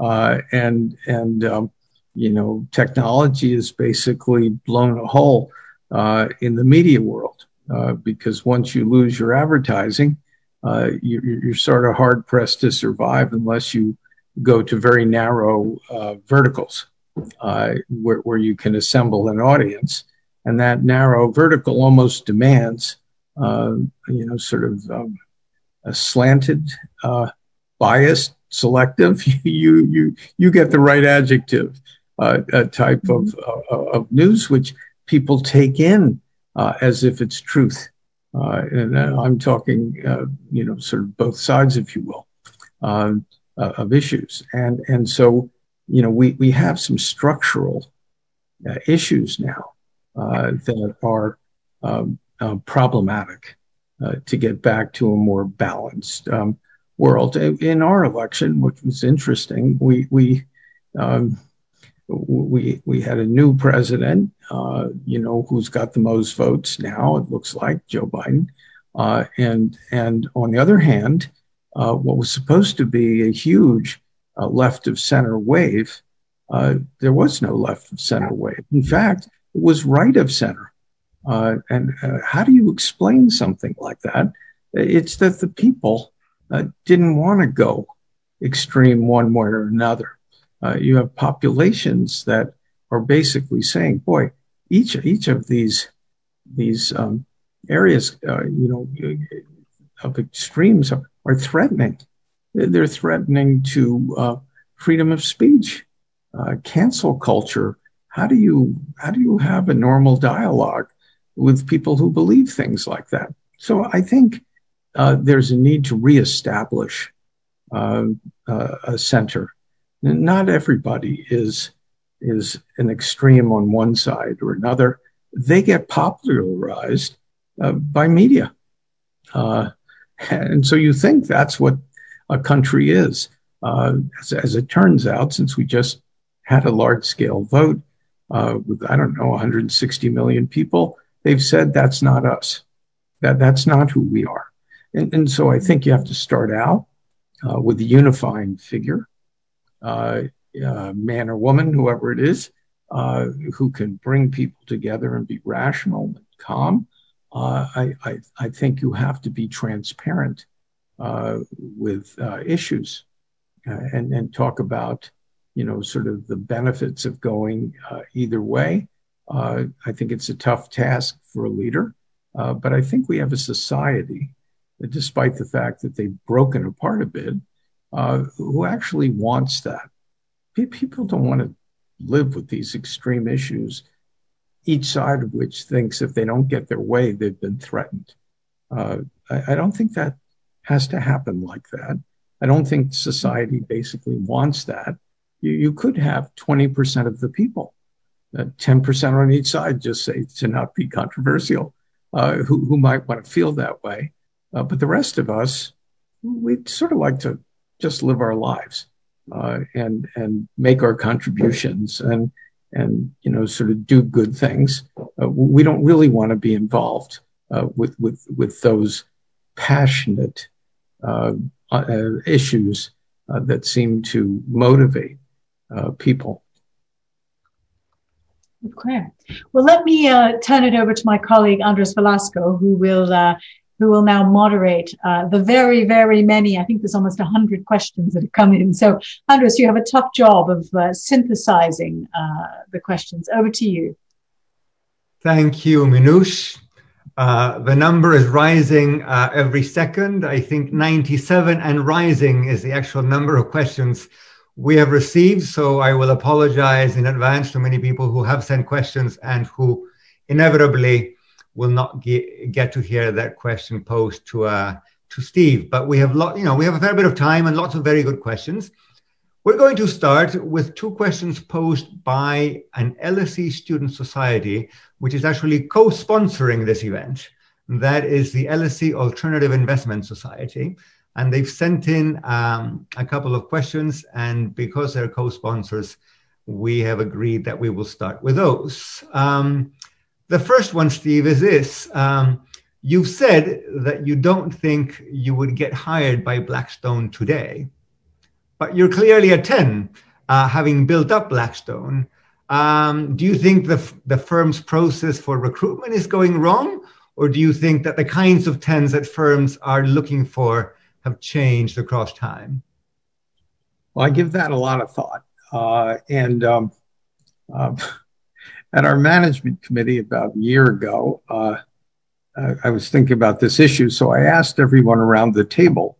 [SPEAKER 3] And and um, you know, technology has basically blown a hole uh, in the media world uh, because once you lose your advertising, uh, you, you're sort of hard pressed to survive unless you go to very narrow uh, verticals uh, where, where you can assemble an audience. And that narrow vertical almost demands, uh, you know, sort of um, a slanted, biased, selective. you you you get the right adjective uh, type of, mm-hmm. of news, which people take in uh, as if it's truth. Uh, and I'm talking, uh, you know, sort of both sides, if you will, um, uh, of issues. And and so, you know, we we have some structural uh, issues now uh, that are um, problematic to get back to a more balanced um, world. In our election, which was interesting, we we um, we we had a new president, uh, you know, who's got the most votes now. It looks like Joe Biden, uh, and and on the other hand, uh, what was supposed to be a huge uh, left of center wave, uh, there was no left of center wave. In fact, it was right of center. Uh, and how do you explain something like that? It's that the people didn't want to go extreme one way or another uh, you have populations that are basically saying, boy, each each of these these um, areas, uh, you know, of extremes are, threatening they're threatening to uh, freedom of speech, uh, cancel culture. How do you how do you have a normal dialogue with people who believe things like that? So I think uh, there's a need to reestablish uh, uh, a center. Not everybody is is an extreme on one side or another. They get popularized uh, by media, and so you think that's what a country is. Uh, as, as, it turns out, since we just had a large scale vote uh, with, I don't know, 160 million people, they've said that's not us. That, that's not who we are. And, and so I think you have to start out uh, with a unifying figure, uh, uh, man or woman, whoever it is, uh, who can bring people together and be rational and calm. I, I, I think you have to be transparent uh, with uh, issues uh, and, and talk about, you know, sort of the benefits of going either way. I think it's a tough task for a leader, but I think we have a society, despite the fact that they've broken apart a bit, who actually wants that. People don't want to live with these extreme issues, each side of which thinks if they don't get their way, they've been threatened. Uh, I, I, don't think that has to happen like that. I don't think society basically wants that. You, you could have 20% of the people, uh, 10% on each side, just say to not be controversial, uh, who, who might want to feel that way. Uh, but the rest of us, we'd sort of like to just live our lives uh, and and make our contributions and and you know sort of do good things. Uh, we don't really want to be involved uh, with with with those passionate uh, uh, issues uh, that seem to motivate people.
[SPEAKER 2] Okay. Well, let me turn it over to my colleague Andres Velasco, who will who will now moderate uh, the very, very many. I think there's almost 100 questions that have come in. So, Andres, you have a tough job of uh, synthesizing uh, the questions. Over to you.
[SPEAKER 1] Thank you, Minouche. Uh, the number is rising uh, every second. I think 97 and rising is the actual number of questions we have received. So I will apologize in advance to many people who have sent questions and who inevitably will not get, get to hear that question posed to uh, to Steve. But we have lot, you know, we have a fair bit of time and lots of very good questions. We're going to start with two questions posed by an LSE Student Society, which is actually co-sponsoring this event. That is the LSE Alternative Investment Society. And they've sent in um, a couple of questions. And because they're co-sponsors, we have agreed that we will start with those. Um, the first one, Steve, is this. Um, you've said that you don't think you would get hired by Blackstone today but you're clearly a 10, uh, having built up Blackstone. Um, do you think the, the firm's process for recruitment is going wrong? Or do you think that the kinds of 10s that firms are looking for have changed across time?
[SPEAKER 3] Well, I give that a lot of thought. Uh, and um, uh, at our management committee about a year ago, uh, I was thinking about this issue. So I asked everyone around the table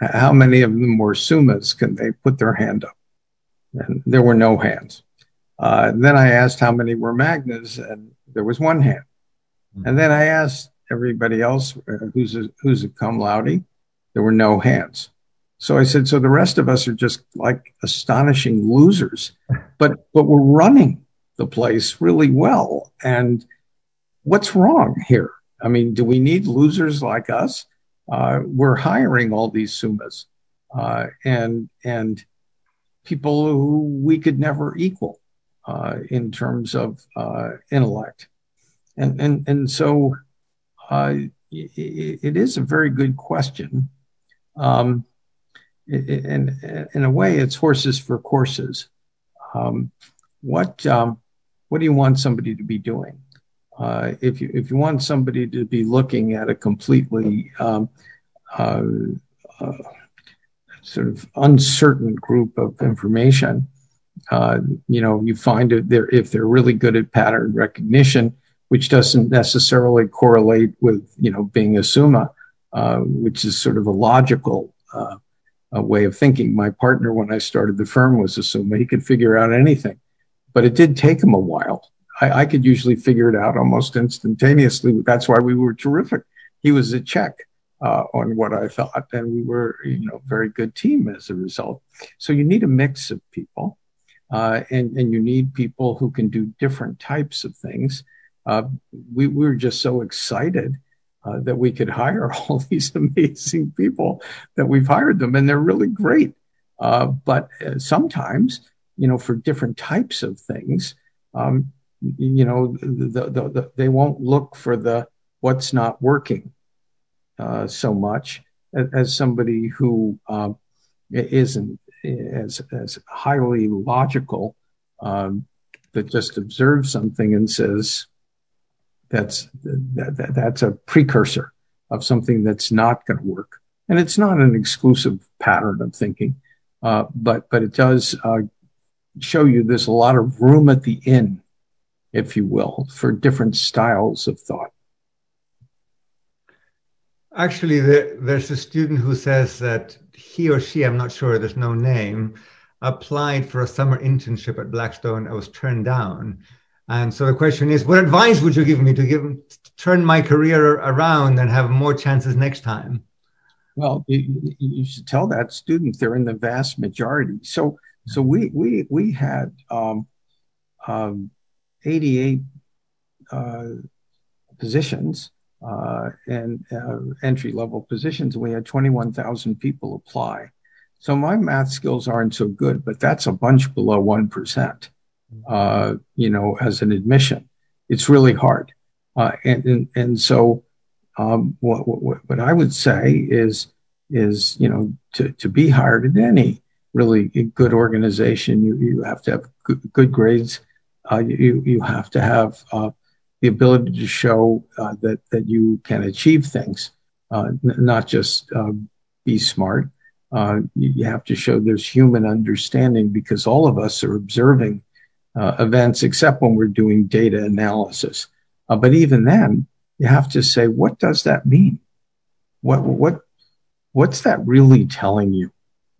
[SPEAKER 3] how many of them were summas Can they put their hand up? And there were no hands. Uh, then I asked how many were Magnas, and there was one hand. And then I asked everybody else uh, who's a, who's a cum laude. There were no hands. So I said, so the rest of us are just like astonishing losers, but but we're running the place really well. And what's wrong here? I mean, do we need losers like us? uh, we're hiring all these summas uh, and and people who we could never equal uh, in terms of uh, intellect, and and and so uh, it, it is a very good question. Um, in in a way, it's horses for courses. Um, what um, what do you want somebody to be doing? Uh, if you if you want somebody to be looking at a completely um, uh, uh, sort of uncertain group of information, uh, you know, you find it there if they're really good at pattern recognition, which doesn't necessarily correlate with you know being a summa, uh, which is sort of a logical uh, way of thinking. My partner, when I started the firm, was assuming he could figure out anything, but it did take him a while. I, I could usually figure it out almost instantaneously. That's why we were terrific. He was a check uh, on what I thought, and we were, you know, very good team as a result. So you need a mix of people, uh, and and you need people who can do different types of things. Uh, we, we were just so excited uh, that we could hire all these amazing people that we've hired them, and they're really great. Uh, but uh, sometimes, you know, for different types of things, um, you know, the, the, the, they won't look for the what's not working uh, so much as, somebody who um, isn't as, as highly logical um, that just observes something and says, that's that, that, that's a precursor of something that's not going to work. And it's not an exclusive pattern of thinking, uh, but but it does uh, show you there's a lot of room at the inn, if you will, for different styles of thought.
[SPEAKER 1] Actually, there, there's a student who says that he or she, I'm not sure, there's no name, applied for a summer internship at Blackstone. I was turned down and so the question is, what advice would you give me to give to turn my career around and have more chances next time?
[SPEAKER 3] Well, you, you should tell that student they're in the vast majority. So, so we we we had um, um, 88 uh, positions uh, and uh, entry level positions. We had 21,000 people apply. So my math skills aren't so good, but that's a bunch below one percent uh, you know, as an admission. It's really hard. Uh, and, and, and so, um, what, what, what I would say is, is, you know, to, to be hired in any really good organization, you, you have to have good, good grades. Uh, you, you have to have, uh, the ability to show, uh, that, that you can achieve things, uh, n- not just, um, be smart. Uh, you have to show there's human understanding because all of us are observing uh, events, except when we're doing data analysis. But even then, you have to say, what does that mean? What what what's that really telling you?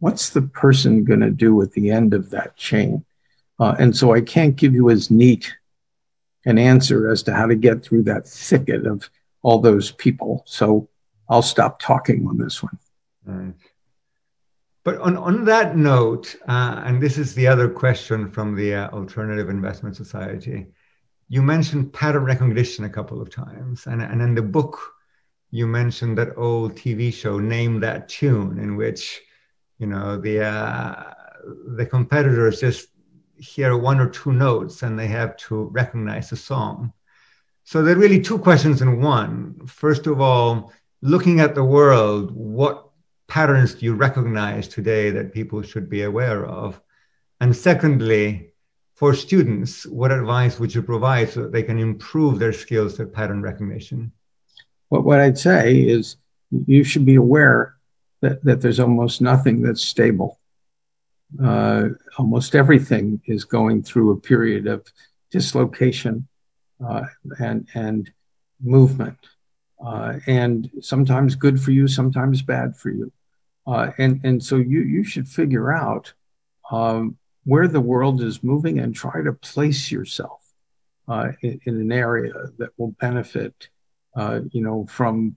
[SPEAKER 3] What's the person going to do at the end of that chain? Uh, and so I can't give you as neat an answer as to how to get through that thicket of all those people. So I'll stop talking on this one. Right.
[SPEAKER 1] But on, on that note, uh, and this is the other question from the uh, Alternative Investment Society, you mentioned pattern recognition a couple of times. And, and in the book, you mentioned that old TV show, Name That Tune, in which, you know, the, uh, the competitors just hear one or two notes and they have to recognize the song. So there are really two questions in one. First of all, looking at the world, what patterns do you recognize today that people should be aware of? And secondly, for students, what advice would you provide so that they can improve their skills at pattern recognition?
[SPEAKER 3] Well, what I'd say is you should be aware that, that there's almost nothing that's stable. Uh, almost everything is going through a period of dislocation uh, and and movement, uh, and sometimes good for you, sometimes bad for you. Uh, and, and so you, you should figure out um, where the world is moving and try to place yourself uh, in, in, an area that will benefit, uh, you know, from,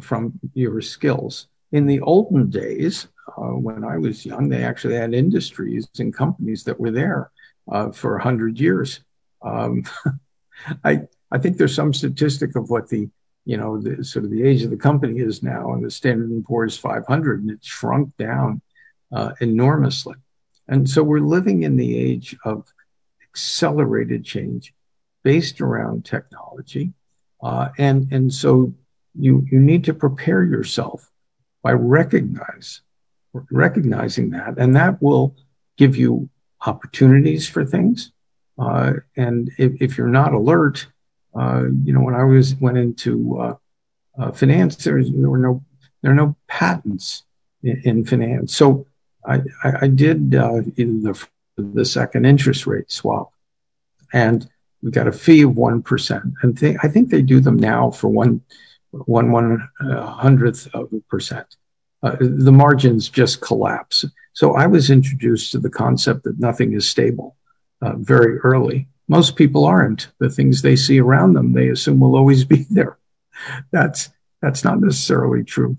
[SPEAKER 3] from your skills. In the olden days, uh, when I was young, they actually had industries and companies that were there uh, for 100 years. Um, I, I think there's some statistic of what the you know, the sort of the age of the company is now, and the Standard and Poor's 500, and it's shrunk down uh, enormously. And so we're living in the age of accelerated change based around technology, uh, and and so you you need to prepare yourself by recognize recognizing that, and that will give you opportunities for things. Uh, and if, if you're not alert, uh, you know, when I was went into uh, uh, finance, there, was, there were no there are no patents in, in finance. So I, I, I did in the the second interest rate swap, and we got a fee of one percent. And I think they do them now for one one one hundredth of a percent. uh, the margins just collapse. So I was introduced to the concept that nothing is stable uh, very early. Most people aren't. The things they see around them, they assume will always be there. That's that's not necessarily true.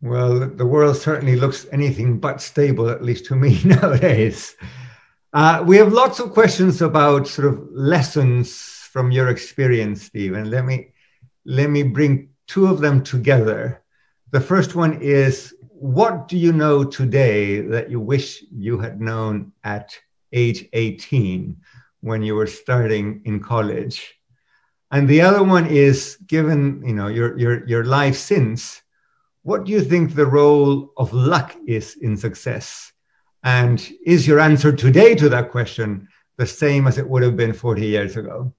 [SPEAKER 1] Well, the world certainly looks anything but stable, at least to me nowadays. Uh, we have lots of questions about sort of lessons from your experience, Stephen. Let me let me bring two of them together. The first one is what do you know today that you wish you had known at age 18 when you were starting in college? And the other one is given, you know, your your your life since, what do you think the role of luck is in success? And is your answer today to that question the same as it would have been 40 years ago?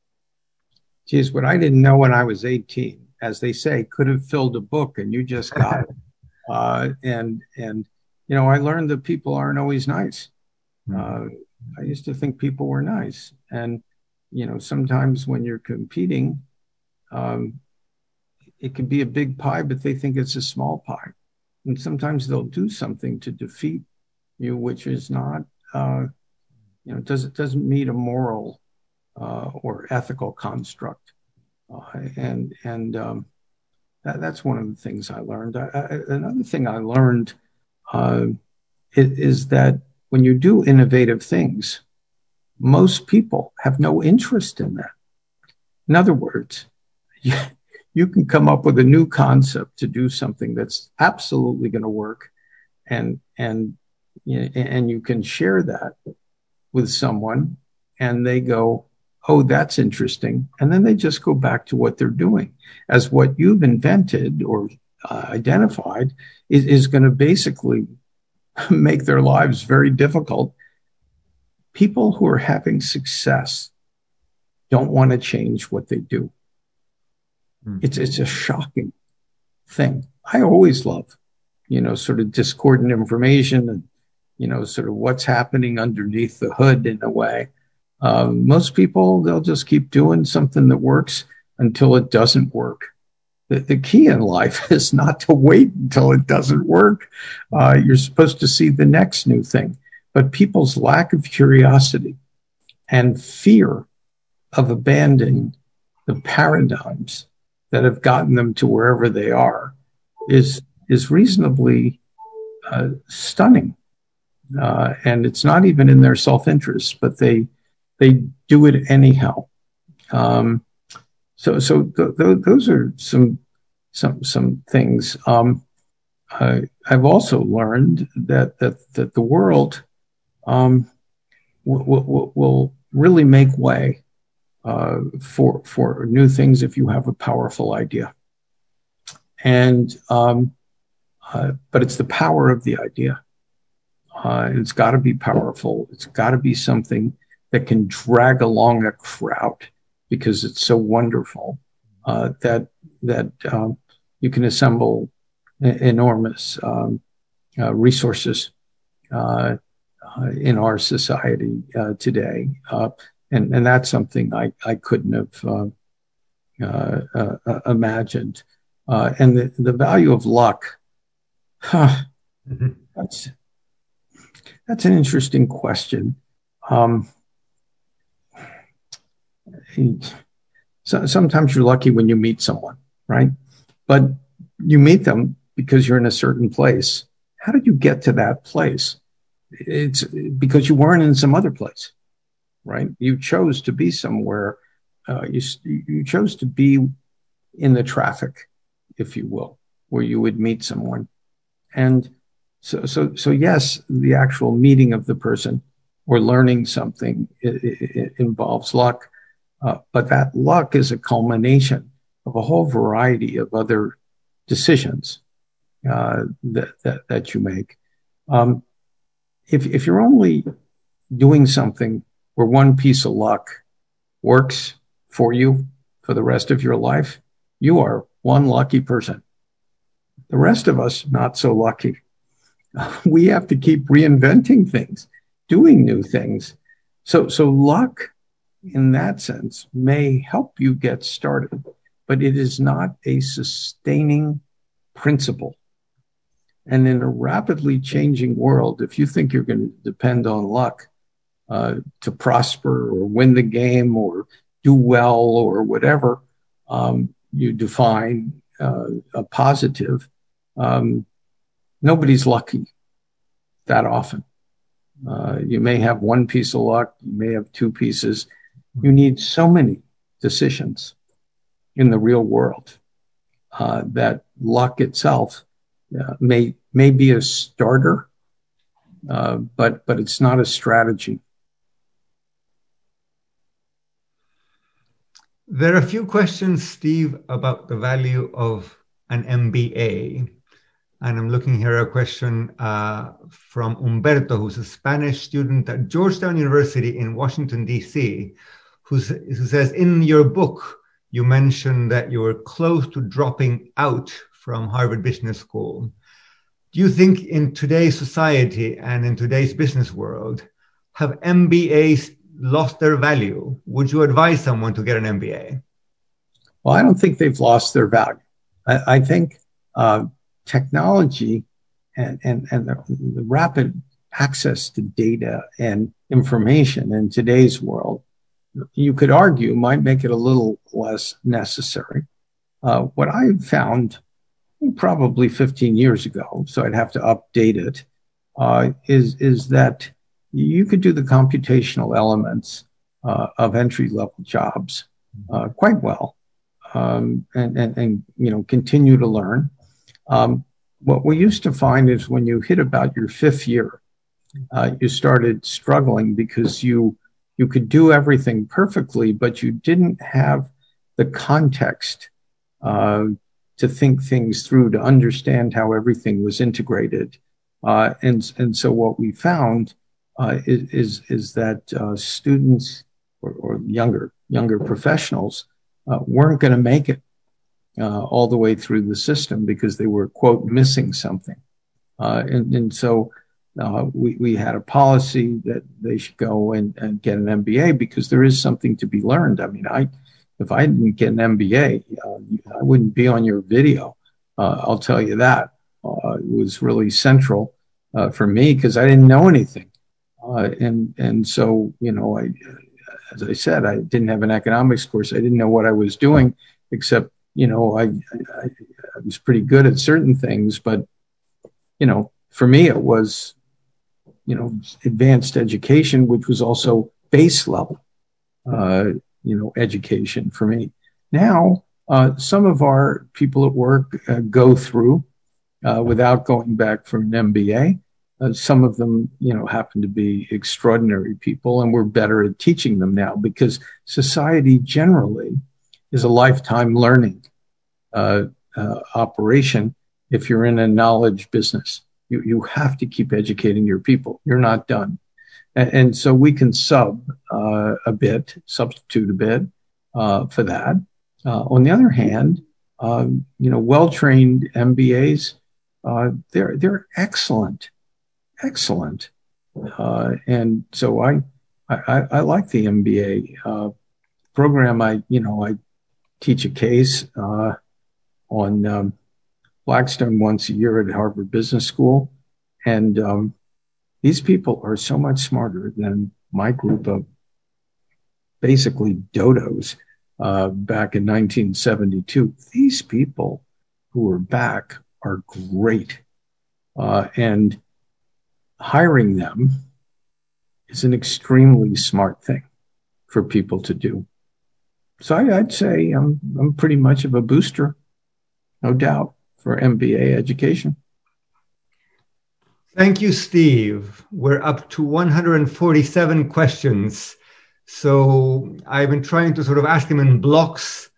[SPEAKER 3] Geez, what I didn't know when I was 18, as they say, could have filled a book and you just got it. Uh, and, and, you know, I learned that people aren't always nice. Hmm. Uh, I used to think people were nice. And, you know, sometimes when you're competing, um, it can be a big pie, but they think it's a small pie. And sometimes they'll do something to defeat you, which is not, uh, you know, does, it doesn't meet a moral or ethical construct. Uh, and and um, that's one of the things I learned. Another thing I learned uh, is, is that when you do innovative things, most people have no interest in that. In other words, you can come up with a new concept to do something that's absolutely going to work and and and you can share that with someone and they go oh that's interesting and then they just go back to what they're doing as what you've invented or uh, identified is, is going to basically make their lives very difficult people who are having success don't want to change what they do Mm. It's it's a shocking thing. I always love, you know, sort of discordant information and you know, sort of what's happening underneath the hood in a way. Um, most people they'll just keep doing something that works until it doesn't work. The, the key in life is not to wait until it doesn't work. Uh, you're supposed to see the next new thing. But people's lack of curiosity and fear of abandoning the paradigms that have gotten them to wherever they are is is reasonably uh, stunning. Uh, and it's not even in their self-interest, but they they do it anyhow. Um, so so th- th- those are some some some things. Um, I've also learned that that that the world um, will, will, will really make way uh, for for new things if you have a powerful idea. And um, uh, but it's the power of the idea. Uh, it's got to be powerful. It's got to be something that can drag along a crowd because it's so wonderful uh, that that um, you can assemble enormous um, uh, resources uh, in our society today and and that's something I I couldn't have uh, uh, uh, imagined. Uh, and the the value of luck, huh, mm-hmm. that's that's an interesting question. Um, so, sometimes you're lucky when you meet someone, right? But you meet them because you're in a certain place. How did you get to that place? It's because you weren't in some other place right? You chose to be somewhere. Uh, you you chose to be in the traffic, if you will, where you would meet someone, and so so so yes, the actual meeting of the person or learning something it, it, it involves luck, uh, but that luck is a culmination of a whole variety of other decisions uh, that, that that you make. Um, if if you're only doing something where one piece of luck works for you for the rest of your life, you are one lucky person. The rest of us, not so lucky. We have to keep reinventing things, doing new things. So, so luck in that sense may help you get started, but it is not a sustaining principle And in a rapidly changing world, if you think you're going to depend on luck uh, to prosper or win the game or do well or whatever um, you define uh, a positive, um, nobody's lucky that often. Uh, you may have one piece of luck, you may have two pieces. You need so many decisions in the real world uh, that luck itself uh, may may be a starter, uh, but but it's not a strategy.
[SPEAKER 1] There are a few questions, Steve, about the value of an MBA. And I'm looking here a question uh, from Umberto, who's a Spanish student at Georgetown University in Washington, D.C., who says, In your book, you mentioned that you were close to dropping out from Harvard Business School. Do you think in today's society and in today's business world, have MBAs lost their value? Would you advise someone to get an MBA?
[SPEAKER 3] Well, I don't think they've lost their value. I, I think uh, technology and, and, and the, the rapid access to data and information in today's world, you could argue might make it a little less necessary. Uh, what I found probably 15 years ago, so I'd have to update it, uh, is is that you could do the computational elements uh, of entry level jobs uh, quite well, um, and, and and you know continue to learn. Um, what we used to find is when you hit about your fifth year, uh, you started struggling because you you could do everything perfectly, but you didn't have the context uh, to think things through, to understand how everything was integrated. Uh, and, and so what we found uh, is, is that uh, students or, or, younger, younger professionals uh, weren't going to make it uh, all the way through the system because they were, quote, missing something. And, and so we, we had a policy that they should go and, and get an MBA because there is something to be learned. I mean, I, if I didn't get an MBA, uh, I wouldn't be on your video. Uh, I'll tell you that. Uh, it was really central uh, for me because I didn't know anything, uh, and and so you know, I, as I said, I didn't have an economics course. I didn't know what I was doing, except you know, I, I, I was pretty good at certain things, but you know, for me, it was you know advanced education, which was also base level. Uh, you know, education for me. Now, uh, some of our people at work uh, go through uh, without going back for an MBA. Uh, some of them, you know, happen to be extraordinary people, and we're better at teaching them now because society generally is a lifetime learning uh, uh, operation. If you're in a knowledge business, you you have to keep educating your people. You're not done. And, and so we can sub uh, a bit, substitute a bit uh, for that. Uh, on the other hand, um, you know, well-trained MBAs, uh, they're they're excellent, excellent. Uh, and so I, I, I like the MBA uh, program. I you know I teach a case on um, Blackstone once a year at Harvard Business School, and um, these people are so much smarter than my group of basically dodos uh, back in 1972. These people who are back are great. Uh, and hiring them is an extremely smart thing for people to do. So I, would say I'm, I'm pretty much of a booster, no doubt, for MBA education.
[SPEAKER 1] Thank you, Steve. We're up to 147 questions. So I've been trying to sort of ask them in blocks.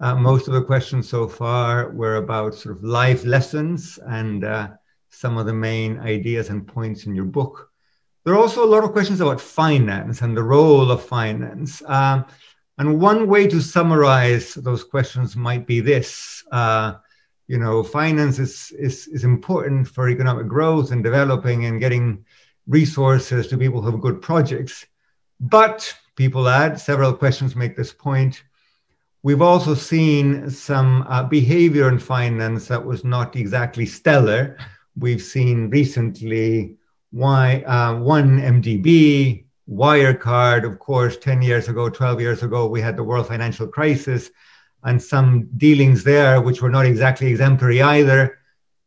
[SPEAKER 1] Uh, most of the questions so far were about sort of life lessons and uh, some of the main ideas and points in your book. There are also a lot of questions about finance and the role of finance. Uh, and one way to summarize those questions might be this uh, you know, finance is, is, is important for economic growth and developing and getting resources to people who have good projects. But people add, several questions make this point. We've also seen some uh, behavior in finance that was not exactly stellar. we've seen recently why uh, 1MDB, Wirecard, of course, 10 years ago, 12 years ago, we had the world financial crisis and some dealings there which were not exactly exemplary either.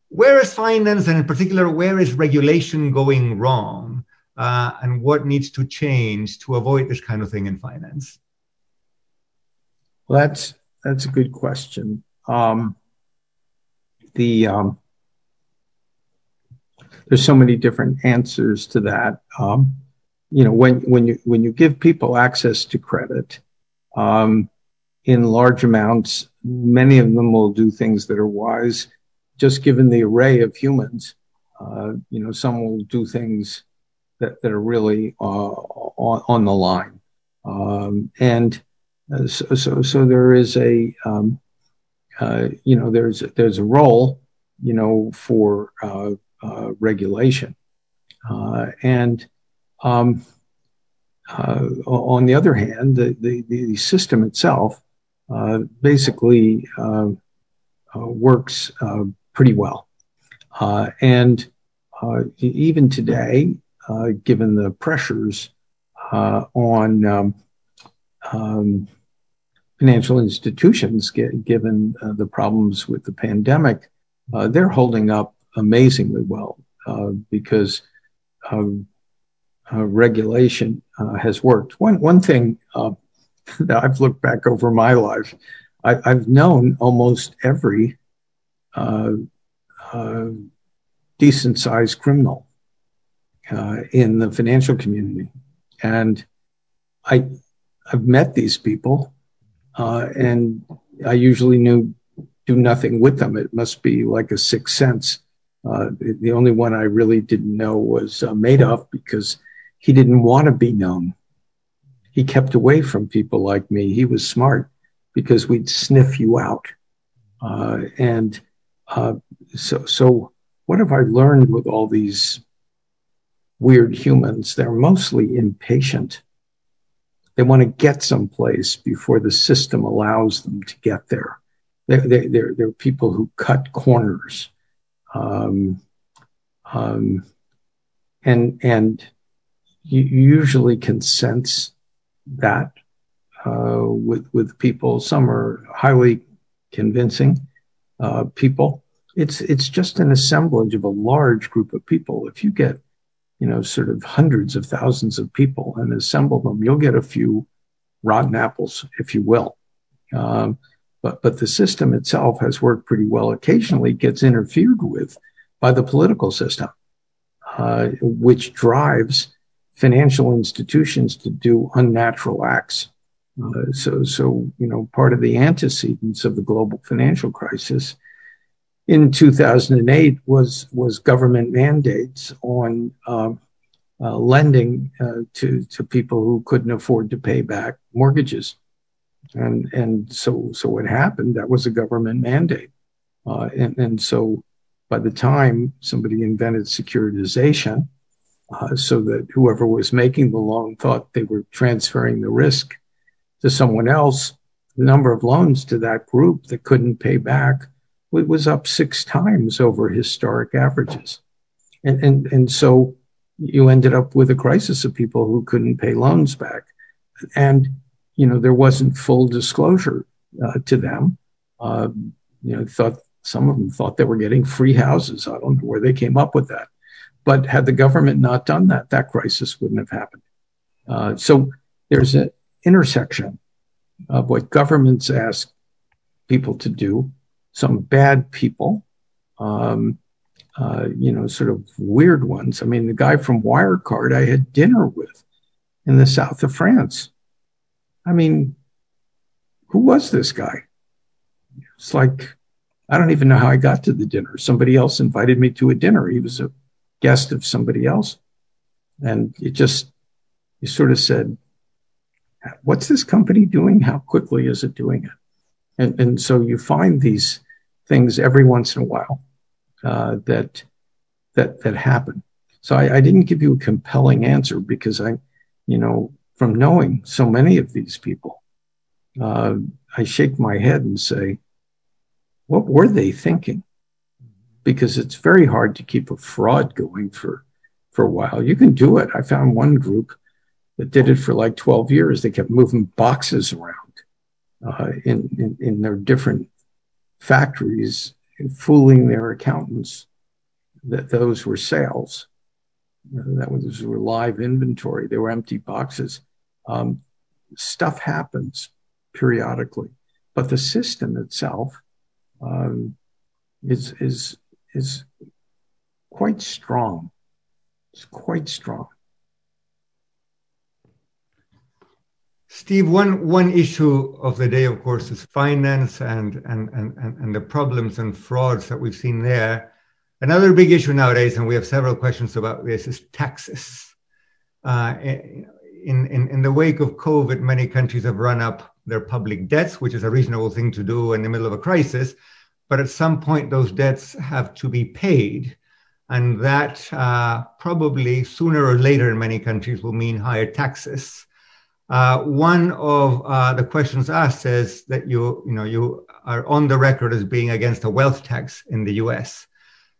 [SPEAKER 1] Where is finance, and in particular, where is regulation going wrong? Uh, and what needs to change to avoid this kind of thing in finance?
[SPEAKER 3] Well, that's that's a good question. Um, the um, there's so many different answers to that. Um, you know, when when you when you give people access to credit um, in large amounts, many of them will do things that are wise. Just given the array of humans, uh, you know, some will do things that, are really uh, on, the line, um, and uh, so, there is a um, you know there's there's a role you know for regulation. And um, on the other hand, the system itself basically works pretty well. and even today, given the pressures on um, um, financial institutions, given uh, the problems with the pandemic, uh, they're holding up amazingly well uh, because uh, regulation uh, has worked. One one thing uh, that I've looked back over my life, I, have known almost every uh, decent sized criminal in the financial community, and I I've met these people, and I usually knew do nothing with them. It must be like a sixth sense uh, the, the, only one I really didn't know was uh, Madoff because he didn't want to be known. He kept away from people like me. He was smart because we'd sniff you out. Uh, and uh, so, so what have I learned with all these weird humans? They're mostly impatient. They want to get someplace before the system allows them to get there. They're, they're, they're people who cut corners um, um, and and you usually can sense that uh, with with people. Some are highly convincing uh, people. It's it's just an assemblage of a large group of people. If you get you know sort of hundreds of thousands of people and assemble them, you'll get a few rotten apples, if you will. Um, but, but the system itself has worked pretty well. Occasionally gets interfered with by the political system, uh, which drives financial institutions to do unnatural acts. Uh, so, so, you know, part of the antecedents of the global financial crisis in 2008 was, was government mandates on um, uh, lending uh, to, to people who couldn't afford to pay back mortgages and and so so what happened that was a government mandate uh, and and so by the time somebody invented securitization uh, so that whoever was making the loan thought they were transferring the risk to someone else the number of loans to that group that couldn't pay back was up six times over historic averages and and and so you ended up with a crisis of people who couldn't pay loans back and you know, there wasn't full disclosure uh, to them. Uh, you know, thought some of them thought they were getting free houses. I don't know where they came up with that. But had the government not done that, that crisis wouldn't have happened. Uh, so there's an intersection of what governments ask people to do, some bad people, um, uh, you know, sort of weird ones. I mean, the guy from Wirecard I had dinner with in the south of France. I mean, who was this guy? It's like, I don't even know how I got to the dinner. Somebody else invited me to a dinner. He was a guest of somebody else. And it just, you sort of said, what's this company doing? How quickly is it doing it? And, and so you find these things every once in a while uh, that that that happen. So I, I, didn't give you a compelling answer because I, you know, from knowing so many of these people, uh, I shake my head and say, what were they thinking? Because it's very hard to keep a fraud going for for a while. You can do it. I found one group that did it for like 12 years. They kept moving boxes around uh, in, in, in their different factories, fooling their accountants that those were sales. That was were live inventory. They were empty boxes. Um, stuff happens periodically, but the system itself um, is is is quite strong. It's quite strong.
[SPEAKER 1] Steve, one one issue of the day, of course, is finance and and and and the problems and frauds that we've seen there. Another big issue nowadays, and we have several questions about this, is taxes. Uh, in, in in the wake of COVID, many countries have run up their public debts, which is a reasonable thing to do in the middle of a crisis. But at some point, those debts have to be paid and that uh, probably sooner or later in many countries will mean higher taxes. Uh, one of uh, the questions asked says that you, you know, you are on the record as being against a wealth tax in the U.S.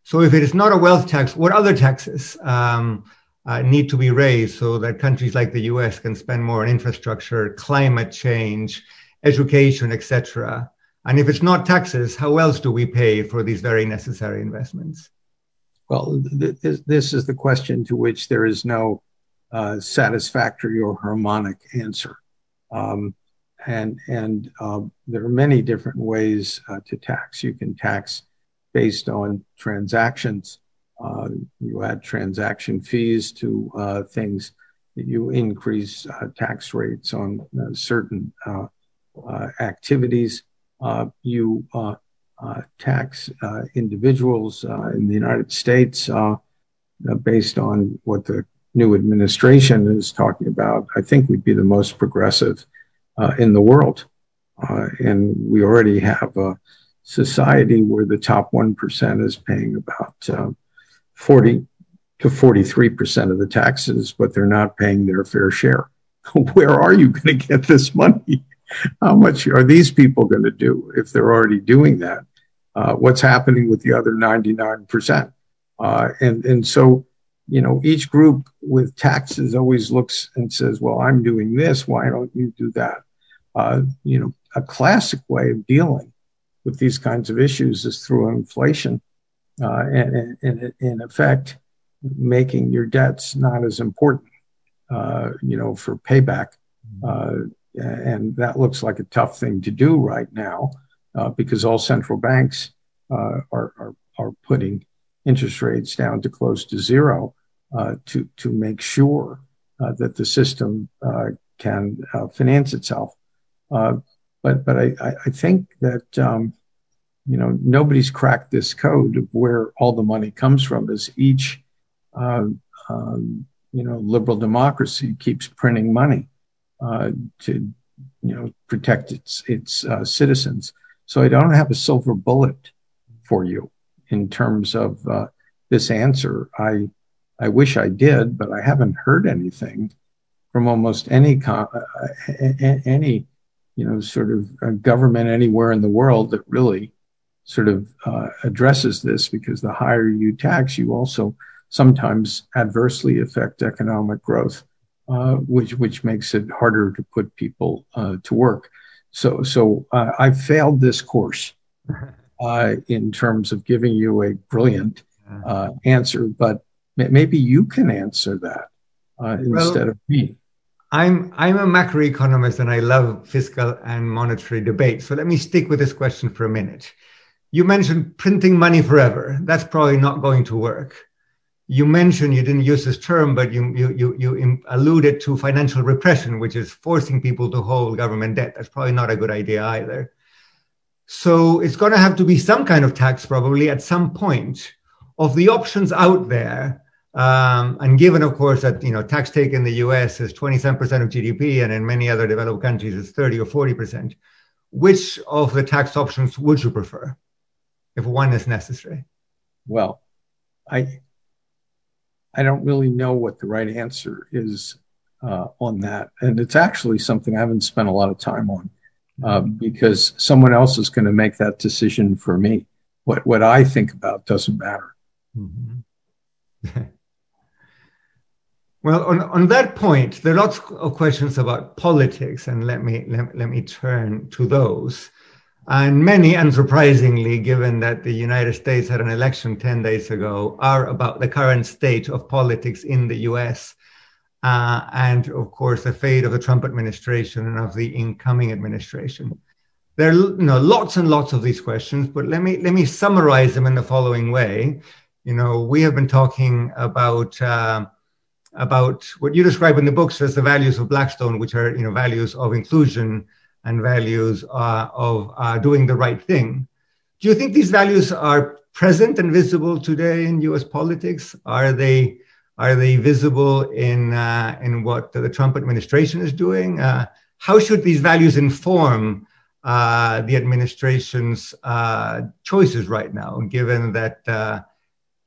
[SPEAKER 1] So if it is not a wealth tax, what other taxes um, uh, need to be raised so that countries like the U.S. can spend more on infrastructure, climate change, education, etc. And if it's not taxes, how else do we pay for these very necessary investments?
[SPEAKER 3] Well, th- this, is the question to which there is no uh, satisfactory or harmonic answer. Um, and and uh, there are many different ways uh, to tax. You can tax based on transactions. Uh, you add transaction fees to uh, things. You increase uh, tax rates on certain activities. Uh, you uh, uh, tax uh, individuals uh, in the United States uh, based on what the new administration is talking about, I think we'd be the most progressive in the world. and we already have a society where the top 1% is paying about um, 40 to 43% of the taxes, but they're not paying their fair share. Where are you going to get this money? How much are these people going to do if they're already doing that? Uh, what's happening with the other 99%? Uh, and, and so, you know, each group with taxes always looks and says, well, I'm doing this. Why don't you do that? Uh, you know, a classic way of dealing with these kinds of issues is through inflation uh, and, and, in effect, making your debts not as important, uh, you know, for payback. Uh, and that looks like a tough thing to do right now uh, because all central banks uh, are, putting interest rates down to close to zero uh, to to make sure uh, that the system uh, can uh, finance itself. but but I, think that um, you know nobody's cracked this code of where all the money comes from. As each um, you know liberal democracy keeps printing money to you know protect its its uh, citizens. So I don't have a silver bullet for you in terms of uh, this answer. I I wish I did, but I haven't heard anything from almost any uh, any you know sort of uh, government anywhere in the world that really sort of uh, addresses this because the higher you tax, you also sometimes adversely affect economic growth, uh, which which makes it harder to put people uh, to work. So, so uh, I failed this course uh, in terms of giving you a brilliant uh, answer, but maybe you can answer that uh, instead well, of me.
[SPEAKER 1] I'm I'm a macroeconomist and I love fiscal and monetary debate. So let me stick with this question for a minute. You mentioned printing money forever. That's probably not going to work you mentioned you didn't use this term, but you you you, you alluded to financial repression, which is forcing people to hold government debt. That's probably not a good idea either. So it's going to have to be some kind of tax, probably at some point. Of the options out there, um, and given, of course, that you know tax take in the U.S. is 27% of GDP, and in many other developed countries it's 30 or 40%. Which of the tax options would you prefer, if one is necessary?
[SPEAKER 3] Well, I I don't really know what the right answer is uh, on that. And it's actually something I haven't spent a lot of time on uh, because someone else is going to make that decision for me. what what I think about doesn't matter.
[SPEAKER 1] Mm-hmm. well, on, on that point, there are lots of questions about politics, and let me let, let me turn to those. And many, unsurprisingly, given that the United States had an election 10 days ago, are about the current state of politics in the US. Uh, and of course, the fate of the Trump administration and of the incoming administration. There are you know, lots and lots of these questions, but let me, let me summarize them in the following way. You know, we have been talking about, uh, about what you describe in the books as the values of Blackstone, which are, you know, values of inclusion, and values uh, of uh, doing the right thing. Do you think these values are present and visible today in U.S. politics? Are they are they visible in uh, in what the Trump administration is doing? Uh, how should these values inform uh, the administration's uh, choices right now, given that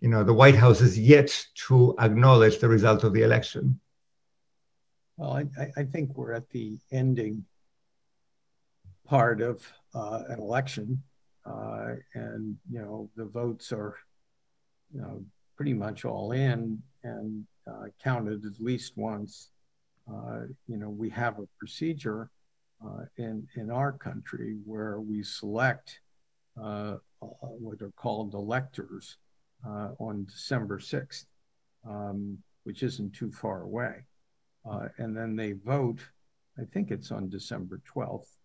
[SPEAKER 1] you know the White House is yet to acknowledge the result of the election?
[SPEAKER 3] Well, I, I think we're at the ending part of uh, an election, uh, and you know the votes are, you know, pretty much all in and uh, counted at least once. Uh, you know, we have a procedure uh, in in our country where we select uh, what are called electors on December sixth, um, which isn't too far away, and then they vote. I think it's on December twelfth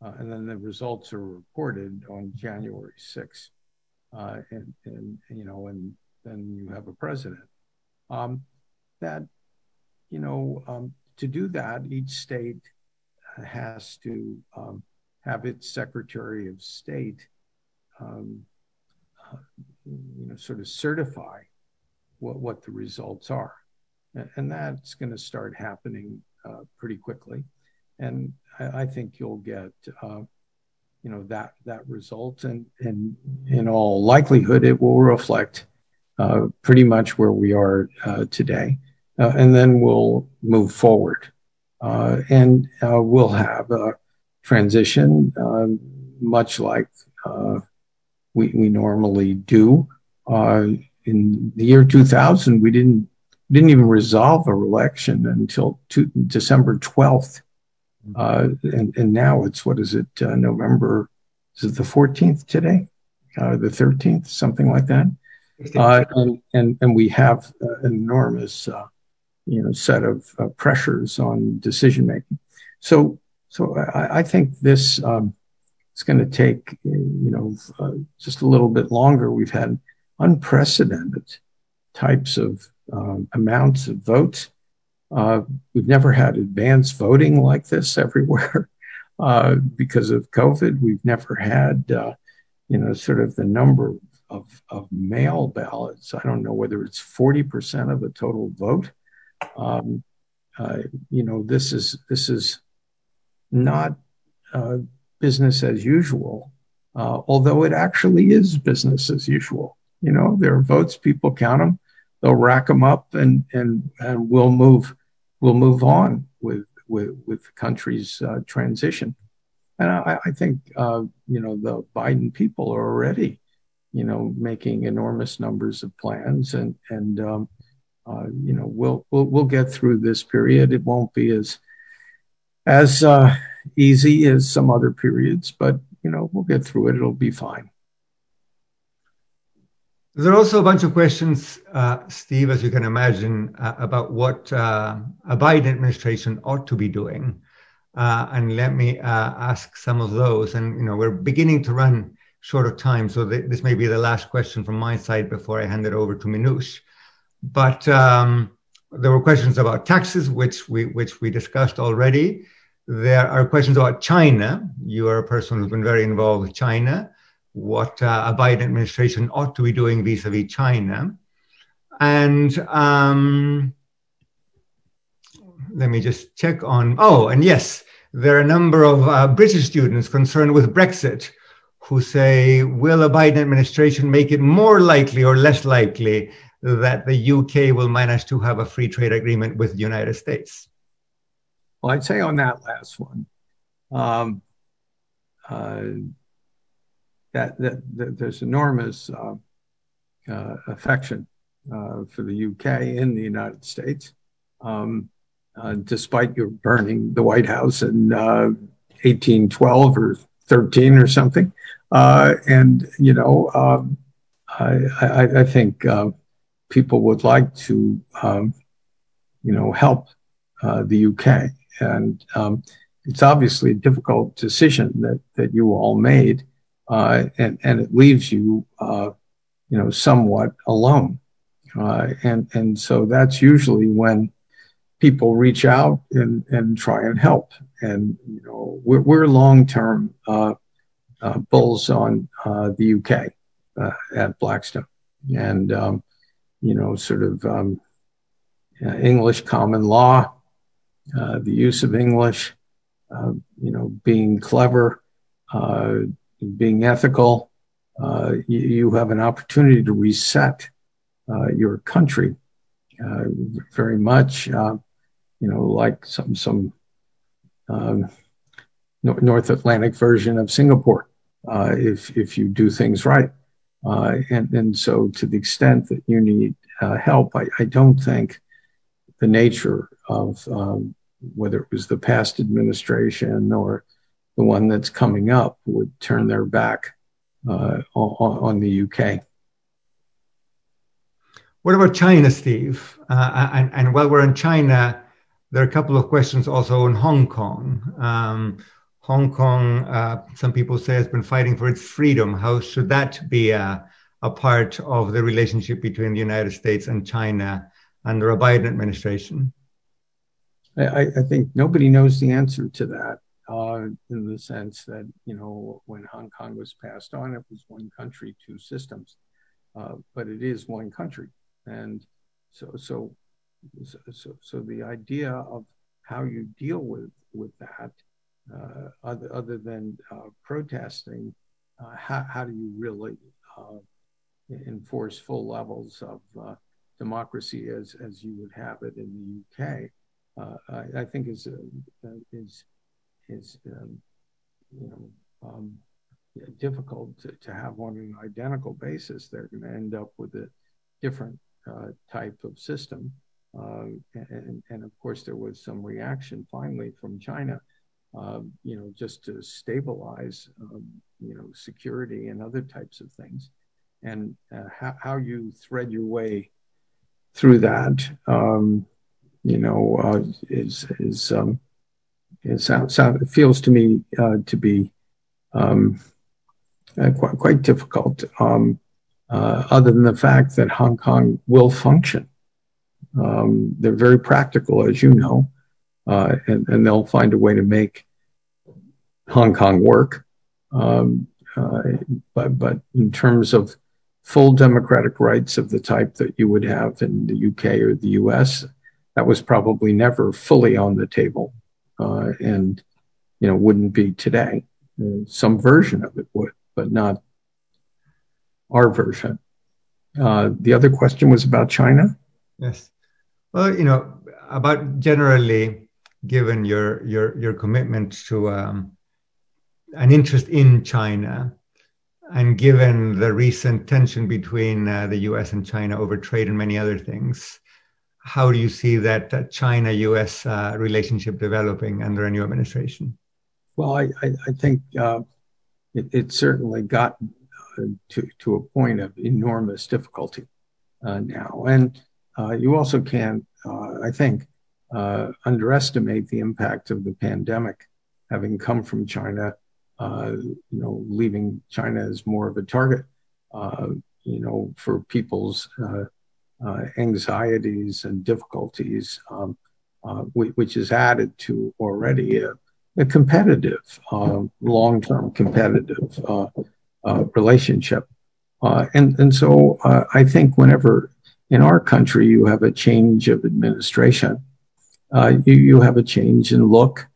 [SPEAKER 3] and then the results are reported on January 6th. Uh, and, and, you know, and then you have a president. Um, that, you know, um, to do that, each state has to um, have its Secretary of State, um, uh, you know, sort of certify what, what the results are. And that's going to start happening uh, pretty quickly and I, I think you'll get uh, you know that that result, and and in all likelihood, it will reflect uh, pretty much where we are uh, today, uh, and then we'll move forward, uh, and uh, we'll have a transition, um, much like we we normally do. in the year 2000, we didn't didn't even resolve a election until two, December 12th uh, and, and now it's what is it? Uh, November? Is it the 14th today? Uh, the 13th, something like that. Uh, and, and and we have an enormous, uh, you know, set of uh, pressures on decision making. So so I, I think this um, is going to take you know just a little bit longer. We've had unprecedented types of um, amounts of votes uh, we've never had advanced voting like this everywhere uh, because of COVID. We've never had, uh, you know, sort of the number of, of mail ballots. I don't know whether it's 40% of the total vote. Um, uh, you know, this is this is not uh, business as usual, uh, although it actually is business as usual. You know, there are votes, people count them, they'll rack them up, and and and we'll move we'll move on with with with the country's uh, transition. And I, I think uh, you know the Biden people are already, you know, making enormous numbers of plans, and and um, uh, you know we'll, we'll we'll get through this period. It won't be as as uh, easy as some other periods, but you know we'll get through it. It'll be fine.
[SPEAKER 1] There are also a bunch of questions, uh, Steve, as you can imagine, uh, about what uh, a Biden administration ought to be doing. Uh, and let me uh, ask some of those. And, you know, we're beginning to run short of time. So th- this may be the last question from my side before I hand it over to Minouche. But um, there were questions about taxes, which we, which we discussed already. There are questions about China. You are a person who's been very involved with China what uh, a Biden administration ought to be doing vis-a-vis China. And um, let me just check on. Oh, and yes, there are a number of uh, British students concerned with Brexit who say, will a Biden administration make it more likely or less likely that the UK will manage to have a free trade agreement with the United States?
[SPEAKER 3] Well, I'd say on that last one, um, uh, there's enormous uh, uh, affection uh, for the UK in the United States, um, despite your burning the White House in 1812 uh, or 13 or something. And you know, um, I, think people would like to, um, you know, help the UK, and it's obviously a difficult decision that that you all made, and and it leaves you you know, somewhat alone. Uh, and, and so that's usually when people reach out and, and try and help. And, you know, we're, we're long-term, uh, uh, bulls on, uh, the UK, uh, at Blackstone and, um, you know, sort of, um, uh, English common law, the use of English, you know, being clever, being ethical, uh, you, you, have an opportunity to reset uh, your country uh, very much, uh, you know, like some some um, North Atlantic version of Singapore, uh, if if you do things right. and and so, to the extent that you need help, I, I, don't think the nature of um, whether it was the past administration or the one that's coming up would turn their back uh, on, on, the UK.
[SPEAKER 1] What about China, Steve? Uh, and, and, while we're in China, there are a couple of questions also on Hong Kong. Um, Hong Kong, uh, some people say, has been fighting for its freedom. How should that be a, a part of the relationship between the United States and China under a Biden administration?
[SPEAKER 3] I, I think nobody knows the answer to that uh, in the sense that, you know, when Hong Kong was passed on, it was one country, two systems. Uh, but it is one country. And so, so, so, so the idea of how you deal with, with that, uh, other, other than uh, protesting, uh, how, how do you really uh, enforce full levels of democracy as, as you would have it in the UK? I, I think is, is is um, you know um, difficult to, to, have on an identical basis. They're going to end up with a different uh, type of system. Uh, and, and, of course, there was some reaction finally from China, uh, you know, just to stabilize, um, you know, security and other types of things. And uh, how, how, you thread your way through that, um, you know, uh, is is um, it, sound, sound, it feels to me uh, to be um, uh, quite, quite difficult, um, uh, other than the fact that Hong Kong will function. Um, they're very practical, as you know, uh, and, and, they'll find a way to make Hong Kong work. Um, uh, but, but in terms of full democratic rights of the type that you would have in the UK or the US, that was probably never fully on the table and you know wouldn't be today. Uh, some version of it would, but not our version. Uh, the other question was about China.
[SPEAKER 1] Yes. Well, you know, about generally, given your your your commitment to um, an interest in China, and given the recent tension between uh, the U.S. and China over trade and many other things, how do you see that uh, China US uh, relationship developing under a new administration?
[SPEAKER 3] Well, I, I, I think uh, it, it, certainly got uh, to, to a point of enormous difficulty uh, now. And uh, you also can't, I think, underestimate the impact of the pandemic having come from China, you know, leaving China as more of a target, you know, for people's Uh, anxieties and difficulties, um, uh, which is added to already a, um, competitive, uh, long-term competitive relationship. Uh, and, and so I think whenever in our country you have a change of administration, you, you have a change in look,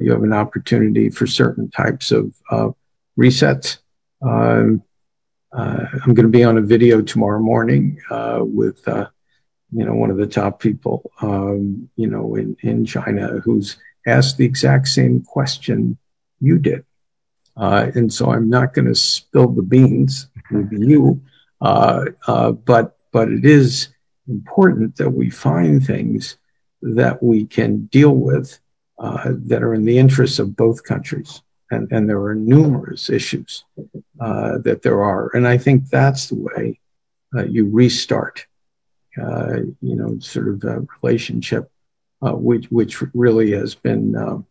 [SPEAKER 3] you have an opportunity for certain types of resets. Um, Uh, I'm going to be on a video tomorrow morning uh, with, uh, you know, one of the top people, um, you know, in, in China who's asked the exact same question you did. And so I'm not going to spill the beans with you, but but it is important that we find things that we can deal with uh, that are in the interests of both countries. And, and there are numerous issues uh, that there are. And I think that's the way uh, you restart, uh, you know, sort of a relationship uh, which, which really has been um,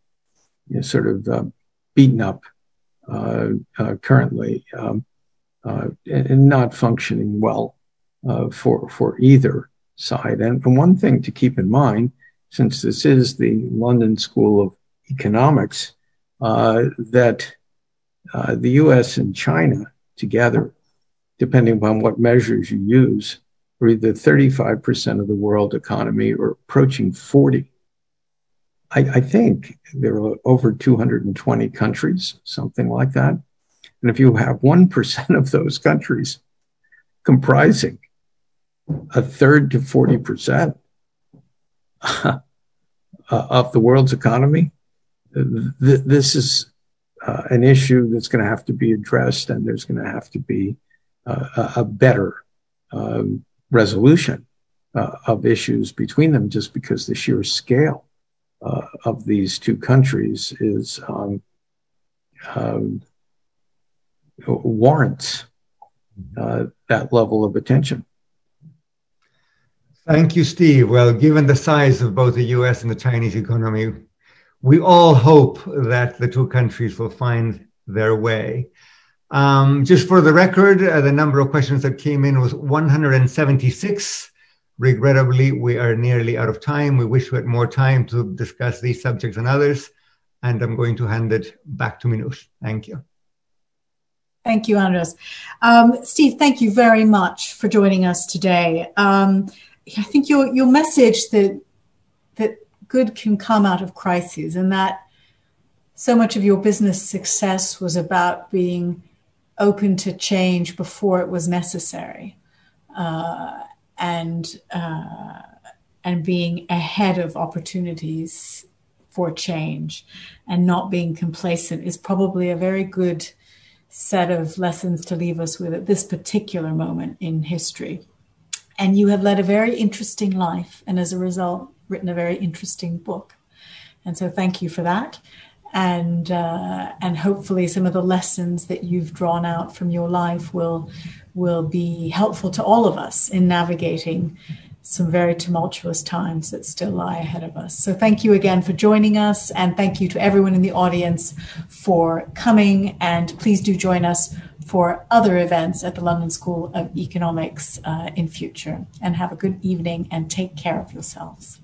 [SPEAKER 3] you know, sort of uh, beaten up currently um, and not functioning well for, for either side. And, and one thing to keep in mind since this is the London School of Economics, uh, that uh, the US and China together, depending upon what measures you use, are either 35% of the world economy or approaching 40. I, I think there are over 220 countries, something like that. And if you have 1% of those countries comprising a third to 40% uh, of the world's economy. Th- this is uh, an issue that's going to have to be addressed, and there's going to have to be uh, a better um, resolution uh, of issues between them, just because the sheer scale of these two countries is um, um, warrants that level of attention.
[SPEAKER 1] Thank you, Steve. Well, given the size of both the US and the Chinese economy, we all hope that the two countries will find their way. Um, just for the record, uh, the number of questions that came in was 176. Regrettably, we are nearly out of time. We wish we had more time to discuss these subjects and others. And I'm going to hand it back to Minouche. Thank you.
[SPEAKER 2] Thank you, Andres. Um, Steve, thank you very much for joining us today. Um, I think your your message that good can come out of crises, and that so much of your business success was about being open to change before it was necessary, uh, and uh, and being ahead of opportunities for change, and not being complacent is probably a very good set of lessons to leave us with at this particular moment in history. And you have led a very interesting life, and as a result, written a very interesting book. And so, thank you for that. And uh, and hopefully, some of the lessons that you've drawn out from your life will will be helpful to all of us in navigating some very tumultuous times that still lie ahead of us. So, thank you again for joining us, and thank you to everyone in the audience for coming. And please do join us for other events at the London School of Economics uh, in future. And have a good evening and take care of yourselves.